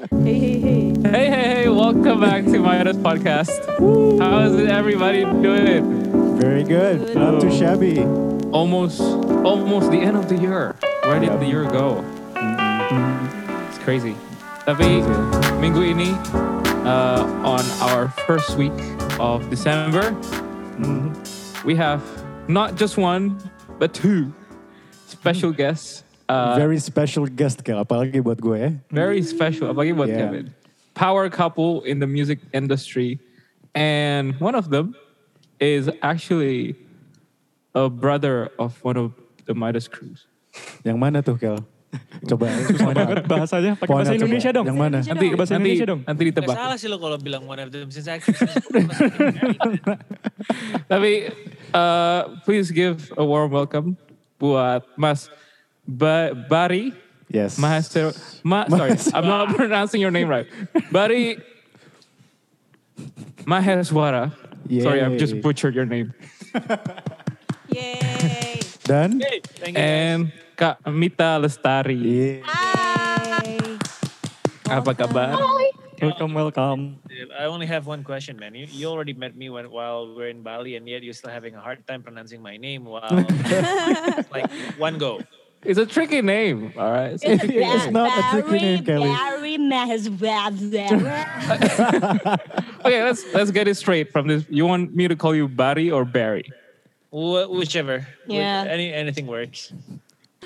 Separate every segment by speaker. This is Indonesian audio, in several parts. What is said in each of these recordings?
Speaker 1: Hey, hey, hey.
Speaker 2: Hey, hey, hey, welcome back to Midas Podcast. How is everybody doing?
Speaker 3: Very good.
Speaker 1: Good.
Speaker 3: Not too shabby.
Speaker 2: Almost, almost the end of the year. Where did the year go? Mm-hmm. It's crazy. Tapi minggu ini, uh, on our first week of December, mm-hmm. we have not just one, but two special mm-hmm. guests. Uh,
Speaker 3: Very special guest Kel, apalagi buat gue ya.
Speaker 2: Very special, apalagi buat
Speaker 3: Yeah.
Speaker 2: Kevin. Power couple in the music industry. And one of them is actually a brother of one of the Midas crews.
Speaker 3: Yang mana tuh Kel? Coba. Susah
Speaker 4: banget bahasanya pakai bahasa Indonesia dong.
Speaker 3: Yang mana?
Speaker 2: Nanti,
Speaker 4: Bahasa
Speaker 2: nanti,
Speaker 4: Indonesia dong.
Speaker 2: nanti
Speaker 5: Gak
Speaker 2: ditebak.
Speaker 5: salah sih lo kalau bilang one of them since I
Speaker 2: Tapi, uh, please give a warm welcome buat Mas ba- Bari
Speaker 3: Yes.
Speaker 2: Mahasiswa. Ma, sorry, I'm not pronouncing your name right. Bari Maheswara. Sorry, I've just butchered your name.
Speaker 1: Yay.
Speaker 3: Dan?
Speaker 5: Thank you guys.
Speaker 2: And Kak Mita Lestari.
Speaker 3: Iya. Ah.
Speaker 1: Hi.
Speaker 2: Apa kabar?
Speaker 4: Welcome, welcome.
Speaker 5: I only have one question, man. You, you already met me when, while we're in Bali, and yet you're still having a hard time pronouncing my name. Wow, like one go.
Speaker 2: It's a tricky name, all right?
Speaker 3: It's not a tricky name, Kelly.
Speaker 1: Barry Maheswara.
Speaker 2: okay, let's let's get it straight from this. You want me to call you Barry or Barry?
Speaker 5: Wh- whichever.
Speaker 1: Yeah.
Speaker 5: Any anything works.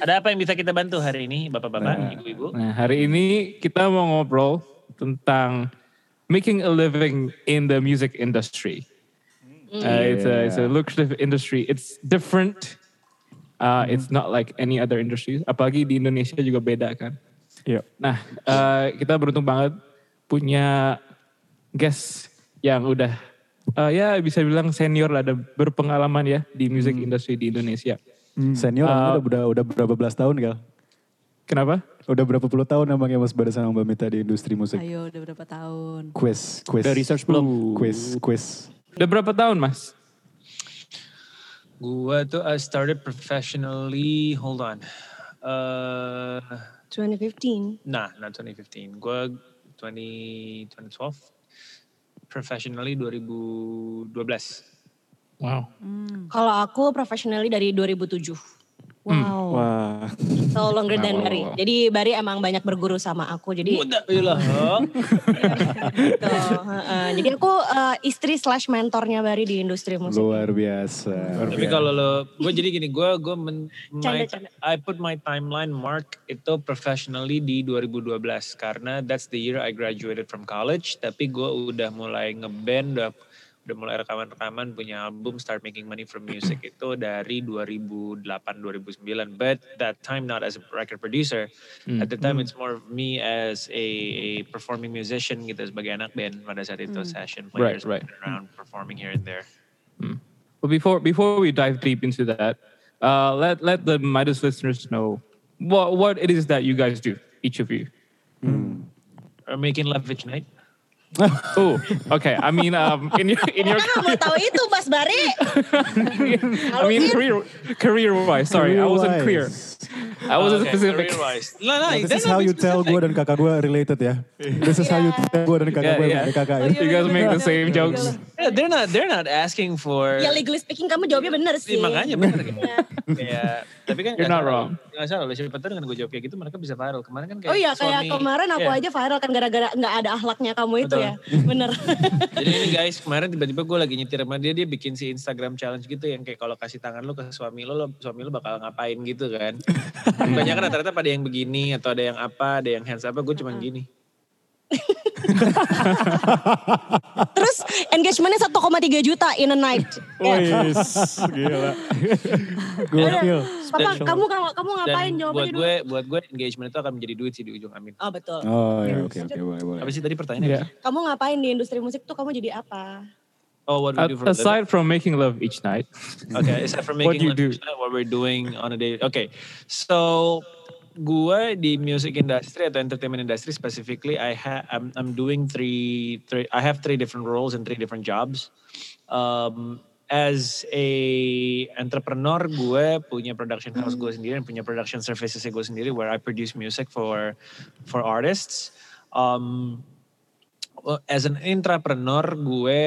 Speaker 5: Ada apa yang bisa kita bantu hari ini, bapak-bapak, ibu-ibu?
Speaker 2: Nah, hari ini kita mau ngobrol tentang making a living in the music industry. Uh, it's a it's a lucrative industry. It's different. Uh, It's not like any other industry. Apalagi di Indonesia juga beda kan.
Speaker 4: Iya.
Speaker 2: Nah, eh, kita beruntung banget punya guest yang udah eh, ya bisa bilang senior lah, ada berpengalaman ya di music industry di Indonesia.
Speaker 3: Senior
Speaker 2: Uh,
Speaker 3: udah, udah udah berapa belas tahun Kel?
Speaker 2: Kenapa?
Speaker 3: Udah berapa puluh tahun namanya Mas Bada sama Mbak Mita di industri musik?
Speaker 1: Ayo, udah berapa tahun?
Speaker 3: Quiz, quiz.
Speaker 4: Udah research belum?
Speaker 3: Quiz, quiz.
Speaker 2: Udah berapa tahun, Mas?
Speaker 5: Gua tuh I started professionally. Hold on. Uh,
Speaker 1: 2015.
Speaker 5: nah, not 2015. Gua 20, 2012. Professionally 2012.
Speaker 2: Wow.
Speaker 1: Kalau aku professionally dari 2007. Wow.
Speaker 4: Wah,
Speaker 1: So longer than
Speaker 2: Wow, wow,
Speaker 1: Bari.
Speaker 2: wow.
Speaker 1: Jadi Bari emang banyak berguru sama aku. Jadi
Speaker 5: Udah, iyalah.
Speaker 1: gitu. Heeh. Jadi aku eh, istri slash mentornya Bari di industri musik.
Speaker 3: Luar biasa.
Speaker 5: Tapi kalau lo, gue jadi gini, gue gue men,
Speaker 1: Canda,
Speaker 5: my-
Speaker 1: canda.
Speaker 5: I put my timeline mark itu professionally di 2012 karena that's the year I graduated from college. Tapi gue udah mulai ngeband, udah udah mulai rekaman-rekaman, punya album, start making money from music itu dari 2008-2009. But that time not as a record producer. At the time it's more of me as a, a performing musician gitu sebagai anak band pada saat itu session
Speaker 2: Right,
Speaker 5: players
Speaker 2: right.
Speaker 5: around performing here and there.
Speaker 2: But before before we dive deep into that, uh, let let the Midas listeners know what what it is that you guys do, each of you.
Speaker 5: Or making love each night.
Speaker 2: Oh, okay. I mean, um, in your in your
Speaker 1: mau tahu itu Mas Bari.
Speaker 2: I mean career career wise. Sorry, I wasn't clear. I wasn't
Speaker 5: Okay,
Speaker 2: specific.
Speaker 5: career-wise. No, no,
Speaker 3: This is how you tell gue dan kakak gue related ya. This is how you tell gue dan kakak
Speaker 2: Yeah,
Speaker 3: gue
Speaker 2: yeah.
Speaker 3: dari kakak ya.
Speaker 2: You guys make the same jokes.
Speaker 5: Yeah, they're not. They're not asking for.
Speaker 1: Ya legally speaking kamu jawabnya bener sih.
Speaker 5: Iya, makanya bener kan. Kayak, tapi kan
Speaker 2: You're
Speaker 5: nggak
Speaker 2: not
Speaker 5: salah.
Speaker 2: wrong.
Speaker 5: Nggak salah. loh. Siapa tahu dengan gue jawab kayak gitu mereka bisa viral. Kemarin kan kayak
Speaker 1: Oh iya kayak kemarin aku
Speaker 5: Iya.
Speaker 1: aja viral kan gara-gara nggak ada akhlaknya kamu itu
Speaker 5: Betul.
Speaker 1: ya. Bener.
Speaker 5: Jadi ini guys kemarin tiba-tiba gue lagi nyetir sama dia dia bikin si Instagram challenge gitu yang kayak kalau kasih tangan lu ke suami lu, lo suami lu bakal ngapain gitu kan. Banyak kan rata-rata pada yang begini atau ada yang apa, ada yang hands apa, gue cuman gini.
Speaker 1: Terus engagementnya 1,3 juta in a night. Ya.
Speaker 4: wis, gila.
Speaker 3: Gokil.
Speaker 1: Papa
Speaker 5: Dan-
Speaker 1: kamu kamu kamu ngapain
Speaker 5: Dan buat
Speaker 1: jawabannya dulu?
Speaker 5: gue, buat gue engagement itu akan menjadi duit sih di ujung amin.
Speaker 1: Oh betul.
Speaker 3: Oh ya oke oke boleh boleh.
Speaker 5: Apa sih tadi pertanyaannya?
Speaker 2: Yeah.
Speaker 1: Kamu ngapain di industri musik tuh kamu jadi apa?
Speaker 5: Oh, what we do for?
Speaker 2: Aside from making love each night,
Speaker 5: Okay, aside from
Speaker 2: What
Speaker 5: making
Speaker 2: do you
Speaker 5: love, what we're doing on a day. Okay, so gue di music industry atau entertainment industry specifically, I have I'm, I'm doing three, three. I have three different roles and three different jobs. Um, as a entrepreneur, gue punya production house gue sendiri dan punya production services gue sendiri, where I produce music for for artists. Um, as an entrepreneur, gue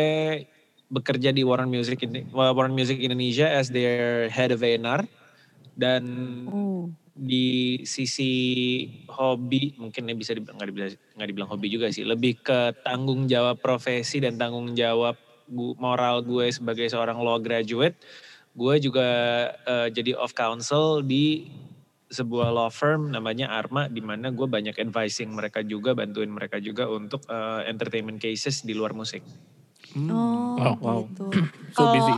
Speaker 5: bekerja di Warner Music Warner Music Indonesia as their head of A&R dan
Speaker 1: Oh.
Speaker 5: Di sisi hobi mungkin ya bisa dibilang nggak dibilang, nggak dibilang hobi juga sih lebih ke tanggung jawab profesi dan tanggung jawab gu- moral gue sebagai seorang law graduate gue juga eh, jadi off counsel di sebuah law firm namanya Arma di mana gue banyak advising mereka juga bantuin mereka juga untuk eh, entertainment cases di luar musik.
Speaker 6: Oh,
Speaker 2: Wow,
Speaker 4: wow.
Speaker 6: gitu.
Speaker 2: So busy.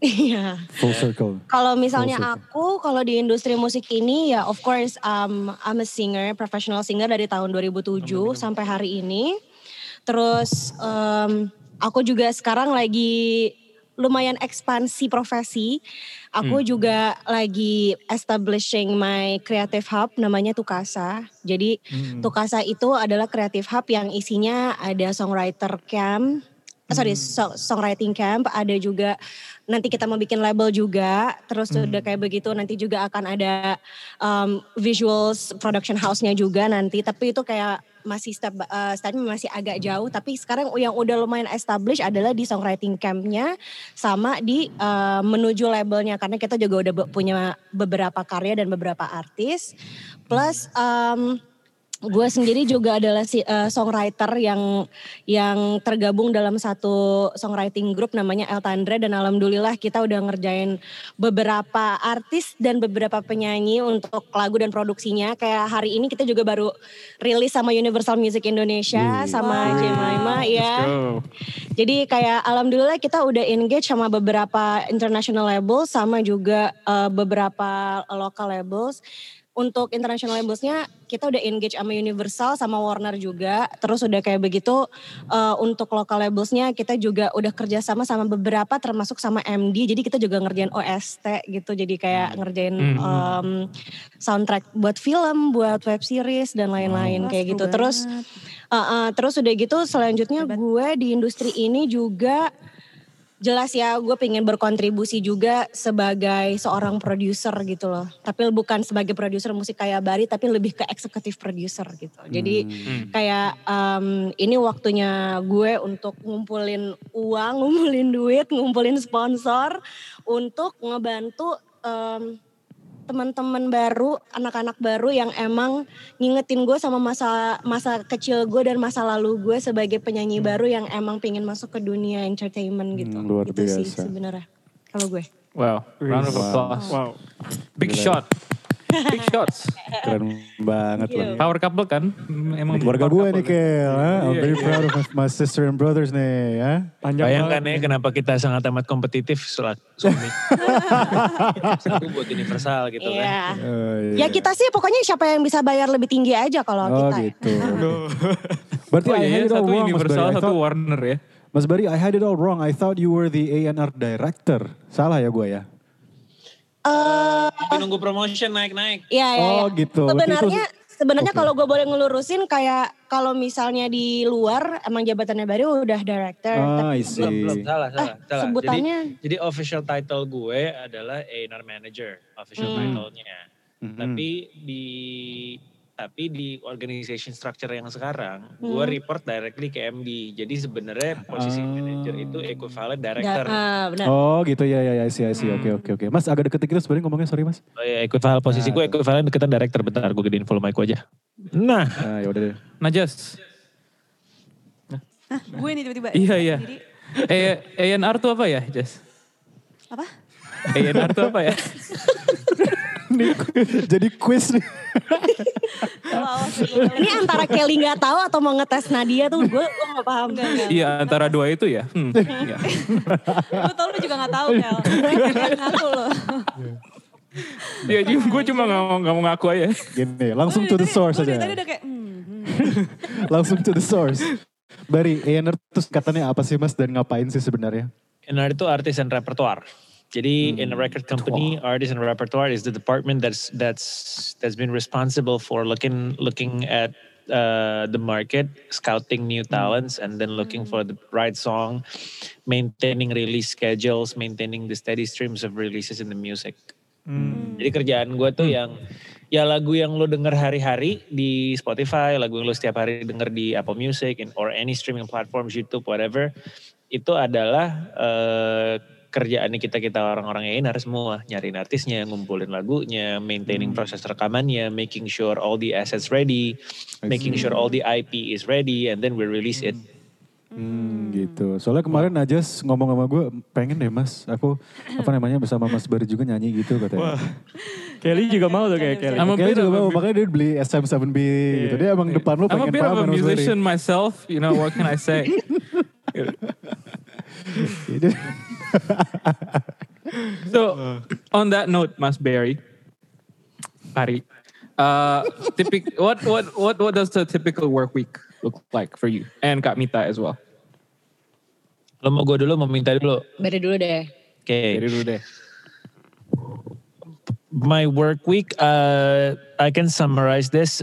Speaker 1: Iya.
Speaker 3: Full circle.
Speaker 1: Kalau misalnya
Speaker 3: Full
Speaker 1: aku, kalau di industri musik ini ya of course um, I'm a singer, professional singer dari tahun 2007 sampai hari ini. Terus um, aku juga sekarang lagi lumayan ekspansi profesi. Aku juga lagi establishing my creative hub namanya Tukasa. Jadi Tukasa itu adalah creative hub yang isinya ada songwriter camp, sorry so- songwriting camp, ada juga nanti kita mau bikin label juga, terus udah kayak begitu nanti juga akan ada um, visuals production house-nya juga nanti, tapi itu kayak masih step uh, stepnya masih agak jauh, tapi sekarang yang udah lumayan established adalah di songwriting camp-nya sama di uh, menuju labelnya karena kita juga udah be- punya beberapa karya dan beberapa artis, plus um, gue sendiri juga adalah si uh, songwriter yang yang tergabung dalam satu songwriting group namanya El Tandre. Dan alhamdulillah kita udah ngerjain beberapa artis dan beberapa penyanyi untuk lagu dan produksinya. Kayak hari ini kita juga baru rilis sama Universal Music Indonesia sama Jemima ya. Jadi kayak alhamdulillah kita udah engage sama beberapa international labels sama juga uh, beberapa local labels. Untuk international labelsnya kita udah engage sama Universal sama Warner juga. Terus udah kayak begitu uh, untuk local labelsnya kita juga udah kerjasama sama beberapa termasuk sama MD. Jadi kita juga ngerjain OST gitu. Jadi kayak ngerjain
Speaker 2: Hmm.
Speaker 1: um, soundtrack buat film, buat web series dan lain-lain
Speaker 6: Wah,
Speaker 1: kayak gitu. Terus
Speaker 6: banget.
Speaker 1: Uh, uh, terus udah gitu selanjutnya
Speaker 6: Hebat.
Speaker 1: gue di industri ini juga jelas ya gue pengen berkontribusi juga sebagai seorang produser gitu loh. Tapi bukan sebagai produser musik kayak Bari tapi lebih ke eksekutif produser gitu. Jadi
Speaker 2: Hmm.
Speaker 1: kayak um, ini waktunya gue untuk ngumpulin uang, ngumpulin duit, ngumpulin sponsor untuk ngebantu um, teman-teman baru, anak-anak baru yang emang ngingetin gue sama masa masa kecil gue dan masa lalu gue sebagai penyanyi baru yang emang pengen masuk ke dunia entertainment gitu.
Speaker 3: Hmm, luar
Speaker 1: Itu sih
Speaker 3: biasa.
Speaker 1: sebenarnya kalau gue.
Speaker 2: Wow, round of
Speaker 3: Wow.
Speaker 2: applause.
Speaker 4: Wow.
Speaker 2: Big shot. Big shots.
Speaker 3: Keren banget loh.
Speaker 2: Power couple kan? Emang
Speaker 3: Keluarga gue nih
Speaker 2: kan?
Speaker 3: Kel. I'm
Speaker 2: Iya,
Speaker 3: very
Speaker 2: iya.
Speaker 3: proud of my sister and brothers nih ya.
Speaker 4: Panjang
Speaker 5: Bayangkan
Speaker 4: banget
Speaker 5: ya
Speaker 4: nih.
Speaker 5: kenapa kita sangat amat kompetitif setelah suami. Satu buat universal gitu kan.
Speaker 1: Iya.
Speaker 3: Oh,
Speaker 1: Ya kita sih pokoknya siapa yang bisa bayar lebih tinggi aja kalau
Speaker 3: Oh
Speaker 1: kita. ya.
Speaker 3: gitu. Berarti
Speaker 2: Oh iya, satu Universal, satu
Speaker 3: thought-
Speaker 2: Warner ya.
Speaker 3: Mas Bari, I had it all wrong. I thought you were the A&R director. Salah ya gue ya?
Speaker 1: Eh,
Speaker 5: Tapi nunggu promotion naik-naik.
Speaker 1: Iya, iya,
Speaker 3: Oh,
Speaker 1: iya.
Speaker 3: gitu.
Speaker 1: Sebenarnya sebenarnya
Speaker 3: Oke.
Speaker 1: kalau gue boleh ngelurusin kayak kalau misalnya di luar emang jabatannya baru udah director.
Speaker 3: Ah,
Speaker 1: tapi.
Speaker 5: Belum, belum, salah, salah, salah.
Speaker 1: sebutannya
Speaker 5: Jadi, jadi official title gue adalah A&R Manager, official
Speaker 1: Hmm.
Speaker 5: title-nya.
Speaker 3: Mhm.
Speaker 5: Tapi di tapi di organization structure yang sekarang, gue
Speaker 1: Hmm.
Speaker 5: report directly ke MD. Jadi sebenarnya posisi
Speaker 3: Ah.
Speaker 5: manager itu equivalent
Speaker 1: da-
Speaker 5: director.
Speaker 1: ah, benar.
Speaker 3: Oh gitu ya ya ya I see.
Speaker 5: Hmm.
Speaker 3: Oke oke oke. Mas agak deket dikit sebenarnya ngomongnya sorry mas.
Speaker 5: Oh ya, equivalent posisi
Speaker 3: Ah,
Speaker 5: gue equivalent deketan director. Bentar, gue gedein volume mic gue aja. Nah,
Speaker 3: Nah ya udah deh.
Speaker 2: Najas.
Speaker 6: Hah, gue nih tiba-tiba.
Speaker 2: Iya, iya.
Speaker 6: Jadi,
Speaker 2: E- A&R tuh apa ya, Jas?
Speaker 6: apa?
Speaker 2: A&R tuh apa ya?
Speaker 3: Jadi quiz nih.
Speaker 1: Ini antara Kelly nggak tahu atau mau ngetes Nadia tuh gue gue nggak paham.
Speaker 2: Iya, antara dua itu ya. Hmm. iya.
Speaker 6: Gue tau lu juga gak tahu Mel. Ngaku lo.
Speaker 2: Iya, gue cuma gak mau, nggak mau ngaku aja.
Speaker 3: Gini langsung to the source aja.
Speaker 6: tadi udah kayak, hmm, hmm.
Speaker 3: langsung to the source. Bari, A&R tuh katanya apa sih mas dan ngapain sih sebenarnya?
Speaker 5: A&R itu artist and repertoire. Jadi in a record company, artist and repertoire is the department that's that's that's been responsible for looking looking at uh, the market, scouting new talents, and then looking for the right song, maintaining release schedules, maintaining the steady streams of releases in the music. Jadi kerjaan gue tuh yang ya lagu yang lo denger hari-hari di Spotify, lagu yang lo setiap hari denger di Apple Music in- or any streaming platforms, YouTube, whatever, itu adalah eh, kerjaannya kita kita orang-orang A&R semua nyariin artisnya, ngumpulin lagunya, maintaining proses rekamannya, making sure all the assets ready, making sure all the IP is ready, and then we release it.
Speaker 3: Hmm, gitu. Soalnya kemarin aja ngomong sama gue, pengen deh mas, aku apa namanya bersama Mas Bari juga nyanyi gitu katanya.
Speaker 4: Kelly juga mau tuh kayak Kelly.
Speaker 2: I'm bit
Speaker 3: juga mau, makanya dia beli SM7B gitu. Dia emang depan lu
Speaker 2: I'm a
Speaker 3: pengen
Speaker 2: bit of a musician myself, you know, what can I say?
Speaker 3: Jadi-
Speaker 2: So, on that note, Mas Barry, Pari, uh, typic, what, what, what, what does the typical work week look like for you? And Kak Mita as well.
Speaker 5: Lo mau gue dulu, mau minta dulu.
Speaker 1: Bari dulu deh.
Speaker 5: Oke.
Speaker 2: Dari dulu deh.
Speaker 5: my work week, uh, I can summarize this,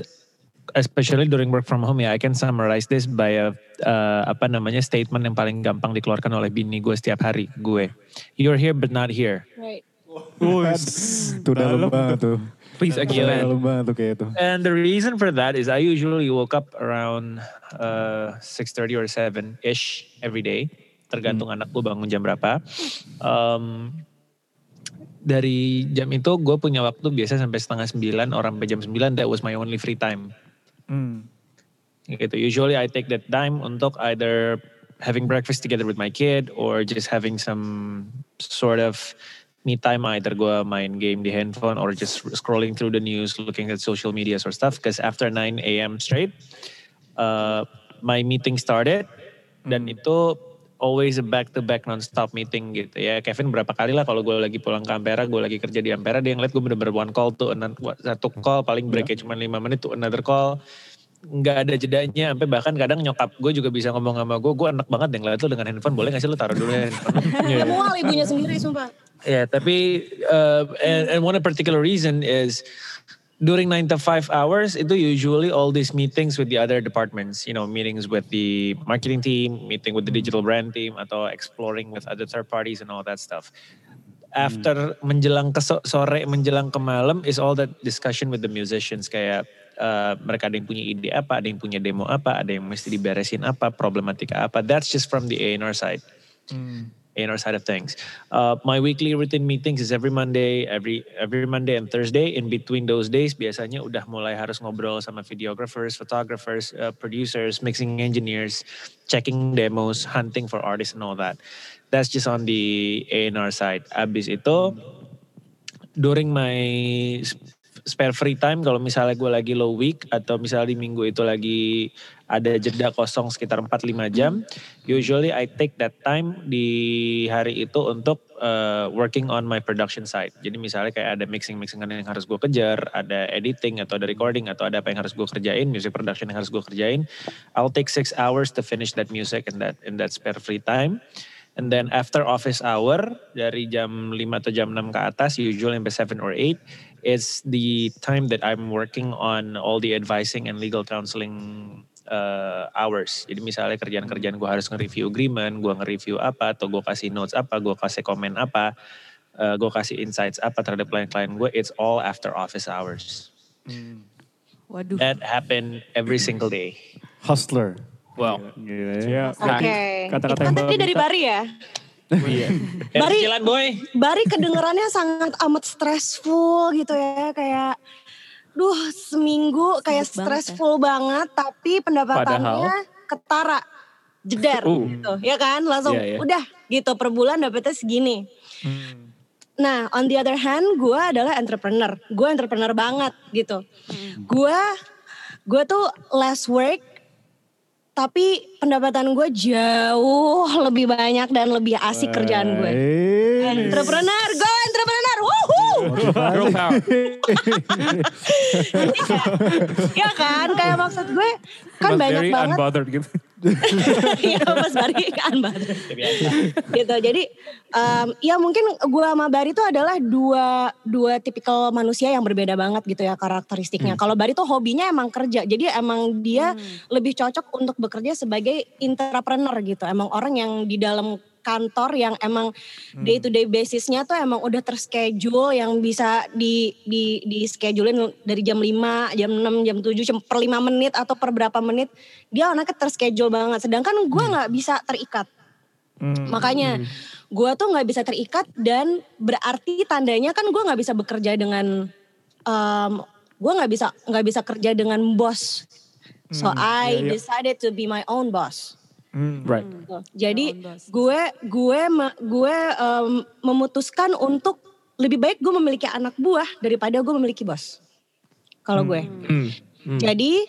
Speaker 5: especially during work from home ya. I can summarize this by a uh, apa namanya statement yang paling gampang dikeluarkan oleh bini gue setiap hari gue. You're here but not here.
Speaker 1: Right.
Speaker 3: Tuh dalam banget tuh.
Speaker 2: Please
Speaker 3: Dalam
Speaker 2: expand.
Speaker 3: banget tuh kayak itu.
Speaker 5: And the reason for that is I usually woke up around uh, 6.30 or 7-ish every day. Tergantung anak gue bangun jam berapa. Um, dari jam itu gue punya waktu biasa sampai setengah sembilan, orang sampai jam sembilan, that was my only free time.
Speaker 4: Hmm.
Speaker 5: gitu. Usually I take that time untuk either having breakfast together with my kid or just having some sort of me time either gue main game di handphone or just scrolling through the news looking at social medias or stuff because after 9 a.m. straight uh, my meeting started dan itu always a back to back non-stop meeting gitu ya Kevin berapa kali lah kalau gue lagi pulang ke Ampera gue lagi kerja di Ampera dia ngeliat gue bener-bener one call tuh satu call paling breaknya cuma 5 menit tuh another call nggak ada jedanya sampai bahkan kadang nyokap gue juga bisa ngomong sama gue gue enak banget deh ngeliat lu dengan handphone boleh gak sih lu taruh dulu handphone
Speaker 2: Iya.
Speaker 1: Mual ibunya sendiri sumpah.
Speaker 5: Ya, tapi uh, and, and one particular reason is during 9 to 5 hours itu usually all these meetings with the other departments, you know, meetings with the marketing team, meeting with the digital brand team atau exploring with other third parties and all that stuff. After menjelang ke so- sore menjelang ke malam is all that discussion with the musicians kayak uh, mereka ada yang punya ide apa, ada yang punya demo apa, ada yang mesti diberesin apa, problematika apa. That's just from the A&R side. A&R side of things. Uh, my weekly routine meetings is every Monday, every every Monday and Thursday. In between those days, biasanya udah mulai harus ngobrol sama videographers, photographers, uh, producers, mixing engineers, checking demos, hunting for artists and all that. That's just on the A&R side. Abis itu, during my spare free time kalau misalnya gue lagi low week atau misalnya di minggu itu lagi ada jeda kosong sekitar 4-5 jam usually I take that time di hari itu untuk uh, working on my production side. Jadi misalnya kayak ada mixing-mixingan yang harus gue kejar ada editing atau ada recording atau ada apa yang harus gue kerjain music production yang harus gue kerjain I'll take six hours to finish that music in that in that spare free time. And then after office hour dari jam 5 atau jam 6 ke atas usually sampai 7 or 8 it's the time that I'm working on all the advising and legal counseling uh, hours. Jadi misalnya kerjaan-kerjaan gue harus nge-review agreement, gue nge-review apa atau gue kasih notes apa, gue kasih komen apa, uh, gue kasih insights apa terhadap klien-klien gue, it's all after office hours.
Speaker 6: Waduh.
Speaker 5: That happen every single day.
Speaker 3: Hustler.
Speaker 5: Wow.
Speaker 3: Gila ya.
Speaker 4: Iya.
Speaker 1: Oke.
Speaker 4: Kata-kata
Speaker 1: Itu kan
Speaker 4: yang
Speaker 1: tadi dari. Bari ya.
Speaker 5: Iya.
Speaker 1: Bari-
Speaker 5: Jalan boy.
Speaker 1: Bari kedengerannya sangat amat stressful gitu ya. Kayak duh seminggu kayak
Speaker 6: Sibuk banget ya.
Speaker 1: stressful banget, tapi pendapatannya ketara. Jedar
Speaker 2: Uh.
Speaker 1: gitu. Ya kan? Langsung
Speaker 2: Iya, iya.
Speaker 1: udah gitu per bulan dapetnya segini. Nah, on the other hand, gue adalah entrepreneur. Gue entrepreneur banget gitu. Gue, gue tuh less work, tapi pendapatan gue jauh lebih banyak dan lebih asik kerjaan gue. Entrepreneur, go entrepreneur, woohoo! Ya kan, kayak maksud gue kan
Speaker 2: Mas
Speaker 1: banyak banget.
Speaker 2: gitu.
Speaker 1: Iya Mas Bari kan banget. gitu. Jadi em, ya mungkin gue sama Bari itu adalah dua dua tipikal manusia yang berbeda banget gitu ya karakteristiknya. Kalau Bari tuh hobinya emang kerja. Jadi emang dia lebih cocok untuk bekerja sebagai entrepreneur gitu. Emang orang yang di dalam kantor yang emang day to day basisnya tuh emang udah terschedule yang bisa di di di schedulein dari jam 5, jam 6, jam 7 jam per 5 menit atau per berapa menit dia anaknya terschedule banget. Sedangkan gue nggak bisa terikat.
Speaker 4: Hmm.
Speaker 1: makanya gue tuh nggak bisa terikat dan berarti tandanya kan gue nggak bisa bekerja dengan um, gue nggak bisa nggak bisa kerja dengan bos. So I
Speaker 4: iya, iya.
Speaker 1: decided to be my own boss
Speaker 4: Hmm.
Speaker 2: Right.
Speaker 1: Gitu. Jadi
Speaker 6: own boss.
Speaker 1: gue gue gue em, memutuskan untuk lebih baik gue memiliki anak buah daripada gue memiliki bos. Kalau gue.
Speaker 2: Hmm. Hmm.
Speaker 1: Jadi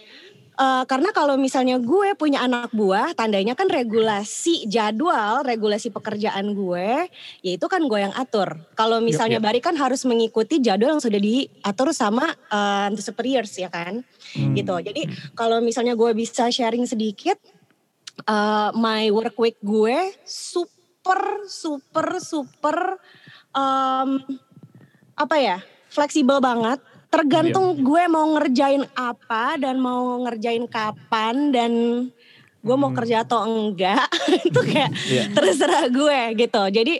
Speaker 1: eh, karena kalau misalnya gue punya anak buah, tandanya kan regulasi jadwal, regulasi pekerjaan gue, yaitu kan gue yang atur. Kalau misalnya
Speaker 2: yep.
Speaker 1: Bari kan harus mengikuti jadwal yang sudah diatur sama eh, the superiors ya kan, gitu. Jadi kalau misalnya gue bisa sharing sedikit, eh, my work week gue super super super em, apa ya fleksibel banget. Tergantung gue mau ngerjain apa dan mau ngerjain kapan dan gue mau kerja atau enggak. Itu kayak
Speaker 2: Iya.
Speaker 1: terserah gue gitu. Jadi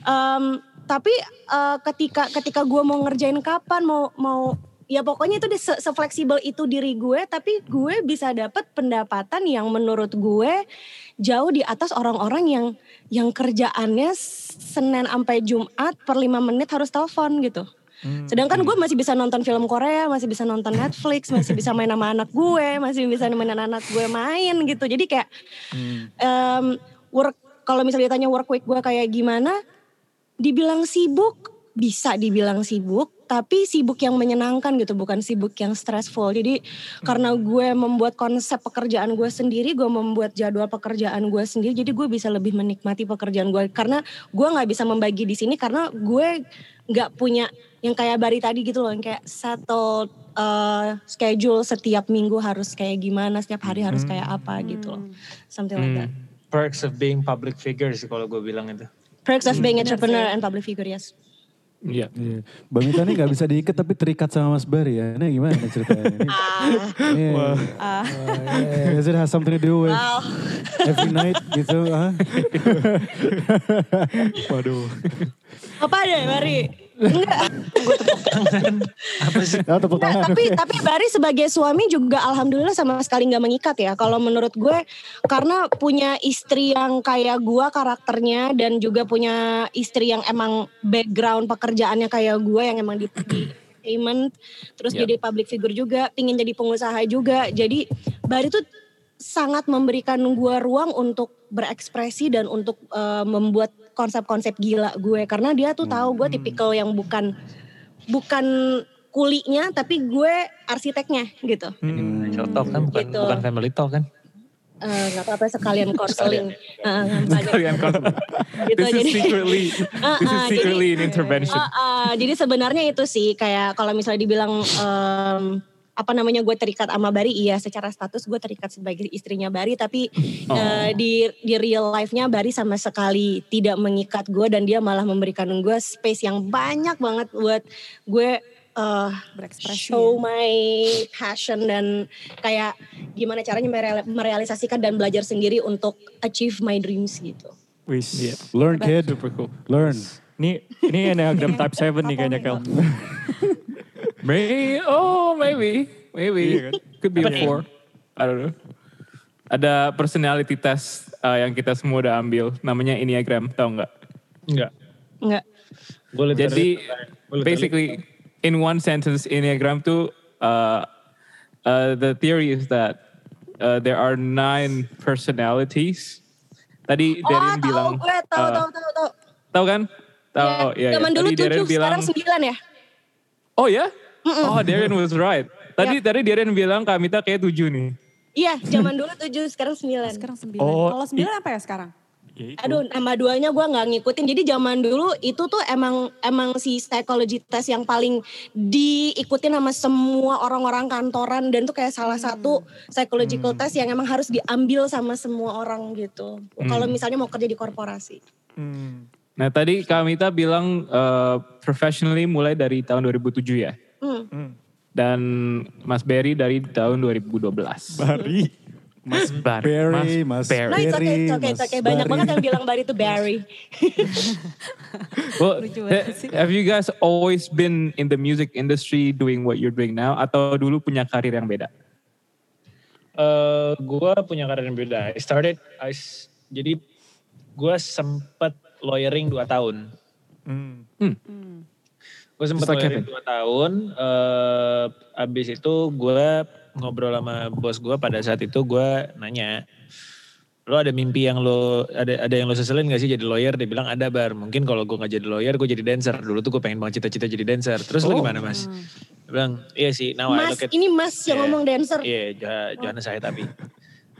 Speaker 1: em, tapi eh, ketika ketika gue mau ngerjain kapan mau mau ya pokoknya itu deh, se fleksibel itu diri gue tapi gue bisa dapat pendapatan yang menurut gue jauh di atas orang-orang yang yang kerjaannya Senin sampai Jumat per lima menit harus telepon gitu. Sedangkan gue masih bisa nonton film Korea, masih bisa nonton Netflix, masih bisa main sama anak gue, masih bisa nemenin anak gue main gitu. Jadi kayak em, work kalau misalnya ditanya work week gue kayak gimana, dibilang sibuk bisa dibilang sibuk, tapi sibuk yang menyenangkan gitu, bukan sibuk yang stressful. Jadi karena gue membuat konsep pekerjaan gue sendiri, gue membuat jadwal pekerjaan gue sendiri, jadi gue bisa lebih menikmati pekerjaan gue. Karena gue nggak bisa membagi di sini karena gue nggak punya yang kayak Bari tadi gitu loh, yang kayak settle uh, schedule setiap minggu harus kayak gimana, setiap hari harus kayak apa gitu loh, something like that.
Speaker 5: Perks of being public figure sih kalau gue bilang itu.
Speaker 1: Perks of being entrepreneur and public figure, yes.
Speaker 2: Iya.
Speaker 3: Iya. Bang Mita nih gak bisa diikat tapi terikat sama Mas Bari ya. Ini gimana ceritanya? Ini, yeah.
Speaker 1: Ah.
Speaker 3: Yeah. Does it have something to do with
Speaker 1: Wow.
Speaker 3: every night gitu? ah? Waduh.
Speaker 1: Apa deh Bari? Enggak.
Speaker 5: Apa sih?
Speaker 3: Oh, tepuk tangan.
Speaker 1: tapi tapi Bari sebagai suami juga alhamdulillah sama sekali nggak mengikat ya. Kalau menurut gue karena punya istri yang kayak gue karakternya dan juga punya istri yang emang background pekerjaannya kayak gue yang emang di, di entertainment, terus
Speaker 2: Yep.
Speaker 1: jadi public figure juga, pingin jadi pengusaha juga. Jadi Bari tuh sangat memberikan gue ruang untuk berekspresi dan untuk eh, membuat konsep-konsep gila gue karena dia tuh tahu gue tipikal yang bukan bukan kulinya tapi gue arsiteknya gitu.
Speaker 5: Financial talk kan bukan,
Speaker 1: Gitu.
Speaker 5: bukan family talk kan.
Speaker 1: Eh, Nggak apa-apa sekalian counseling. Eh, banyak.
Speaker 2: Kalian kan.
Speaker 1: gitu
Speaker 2: This is
Speaker 1: jadi.
Speaker 2: secretly,
Speaker 1: Ah,
Speaker 2: this is secretly
Speaker 1: jadi-
Speaker 2: an intervention.
Speaker 1: Ah, ah, jadi sebenarnya itu sih kayak kalau misalnya dibilang em, apa namanya gue terikat sama Bari iya secara status gue terikat sebagai istrinya Bari tapi
Speaker 2: Oh.
Speaker 1: eh, di di real life-nya Bari sama sekali tidak mengikat gue dan dia malah memberikan gue space yang banyak banget buat gue eh,
Speaker 6: Berekspresi.
Speaker 1: show my passion dan kayak gimana caranya mereal- merealisasikan dan belajar sendiri untuk achieve my dreams gitu.
Speaker 4: Wis.
Speaker 2: Iya.
Speaker 3: Learn kid,
Speaker 2: Super cool.
Speaker 3: learn.
Speaker 4: Ini ini Enneagram Type 7 nih kayaknya Kel.
Speaker 2: May, oh maybe, maybe.
Speaker 4: Iya kan?
Speaker 2: Could be a
Speaker 4: nih?
Speaker 2: four. I don't know. Ada personality test uh, yang kita semua udah ambil. Namanya Enneagram, tau nggak?
Speaker 5: Enggak.
Speaker 1: Enggak.
Speaker 5: Gue
Speaker 2: Jadi basically in one sentence Enneagram tuh uh, uh, the theory is that uh, there are nine personalities. Tadi Darren
Speaker 1: oh, tahu
Speaker 2: bilang
Speaker 1: gue tahu
Speaker 2: uh,
Speaker 1: tahu tahu tahu.
Speaker 2: tahu kan? Tahu ya. ya.
Speaker 1: Zaman dulu
Speaker 2: Darren
Speaker 1: tujuh,
Speaker 2: bilang
Speaker 1: sekarang sembilan ya.
Speaker 2: Oh ya? Oh Darren was right. Tadi
Speaker 1: Yap.
Speaker 2: tadi Darren bilang Kamita kayak tujuh nih.
Speaker 1: Iya, zaman dulu tujuh, sekarang sembilan.
Speaker 6: Sekarang sembilan.
Speaker 4: Oh,
Speaker 6: Kalau sembilan apa ya sekarang?
Speaker 4: Ya itu.
Speaker 1: Aduh, nama duanya gue nggak ngikutin. Jadi zaman dulu itu tuh emang emang si psychology test yang paling diikutin sama semua orang-orang kantoran dan tuh kayak salah satu psychological test yang emang harus diambil sama semua orang gitu. Kalau misalnya mau kerja di korporasi.
Speaker 4: Hmm.
Speaker 2: Nah tadi Kamita bilang uh, professionally mulai dari tahun 2007 ya.
Speaker 1: Hmm.
Speaker 4: Hmm.
Speaker 2: Dan Mas Berry dari tahun 2012.
Speaker 4: Bari. Mas Bar.
Speaker 3: Barry, Mas,
Speaker 4: Barry.
Speaker 1: No, it's okay,
Speaker 3: Barry,
Speaker 1: it's okay, it's
Speaker 3: Mas
Speaker 1: okay. Banyak
Speaker 3: Barry.
Speaker 1: banget yang bilang Barry itu Barry.
Speaker 2: Well,
Speaker 6: Lucu banget
Speaker 2: ha-
Speaker 6: sih.
Speaker 2: have you guys always been in the music industry doing what you're doing now atau dulu punya karir yang beda?
Speaker 5: Eh, gue punya karir yang beda. I started, I, jadi gue sempet lawyering 2 tahun.
Speaker 4: Hmm.
Speaker 5: Gue sempet
Speaker 2: Just like
Speaker 5: 2 tahun. eh abis itu gue ngobrol sama bos gue pada saat itu gue nanya, lo ada mimpi yang lo ada ada yang lo seselin gak sih jadi lawyer? Dia bilang ada bar. Mungkin kalau gue nggak jadi lawyer, gue jadi dancer. Dulu tuh gue pengen banget cita-cita jadi dancer. Terus lo gimana mas? Dia bilang iya sih. Now I
Speaker 1: Mas,
Speaker 5: look at
Speaker 1: ini Mas yang
Speaker 5: Yeah.
Speaker 1: ngomong dancer.
Speaker 5: Iya, Jo- Johannes saya tapi.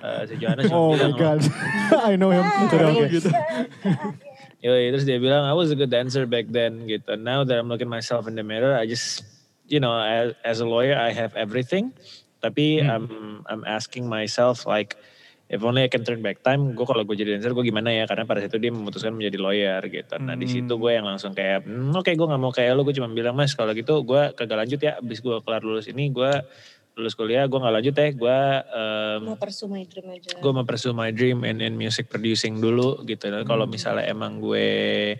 Speaker 5: Eh, si Johannes
Speaker 3: Oh my
Speaker 5: bilang,
Speaker 3: god. I know him. Oke, oke.
Speaker 5: Yoi, terus dia bilang I was a good dancer back then gitu. Now that I'm looking myself in the mirror, I just you know as, as a lawyer I have everything. Tapi I'm I'm asking myself like if only I can turn back time, gue kalau gue jadi dancer gue gimana ya? Karena pada saat itu dia memutuskan menjadi lawyer gitu. Nah di situ gue yang langsung kayak, hmm, oke gue nggak mau kayak lo, gue cuma bilang mas kalau gitu gue kagak lanjut ya. Abis gue kelar lulus ini gue lulus kuliah gue nggak lanjut ya. Gue um,
Speaker 1: Mau pursue my dream aja.
Speaker 5: gue mau pursue my dream in, in music producing dulu gitu. Dan Kalau misalnya emang gue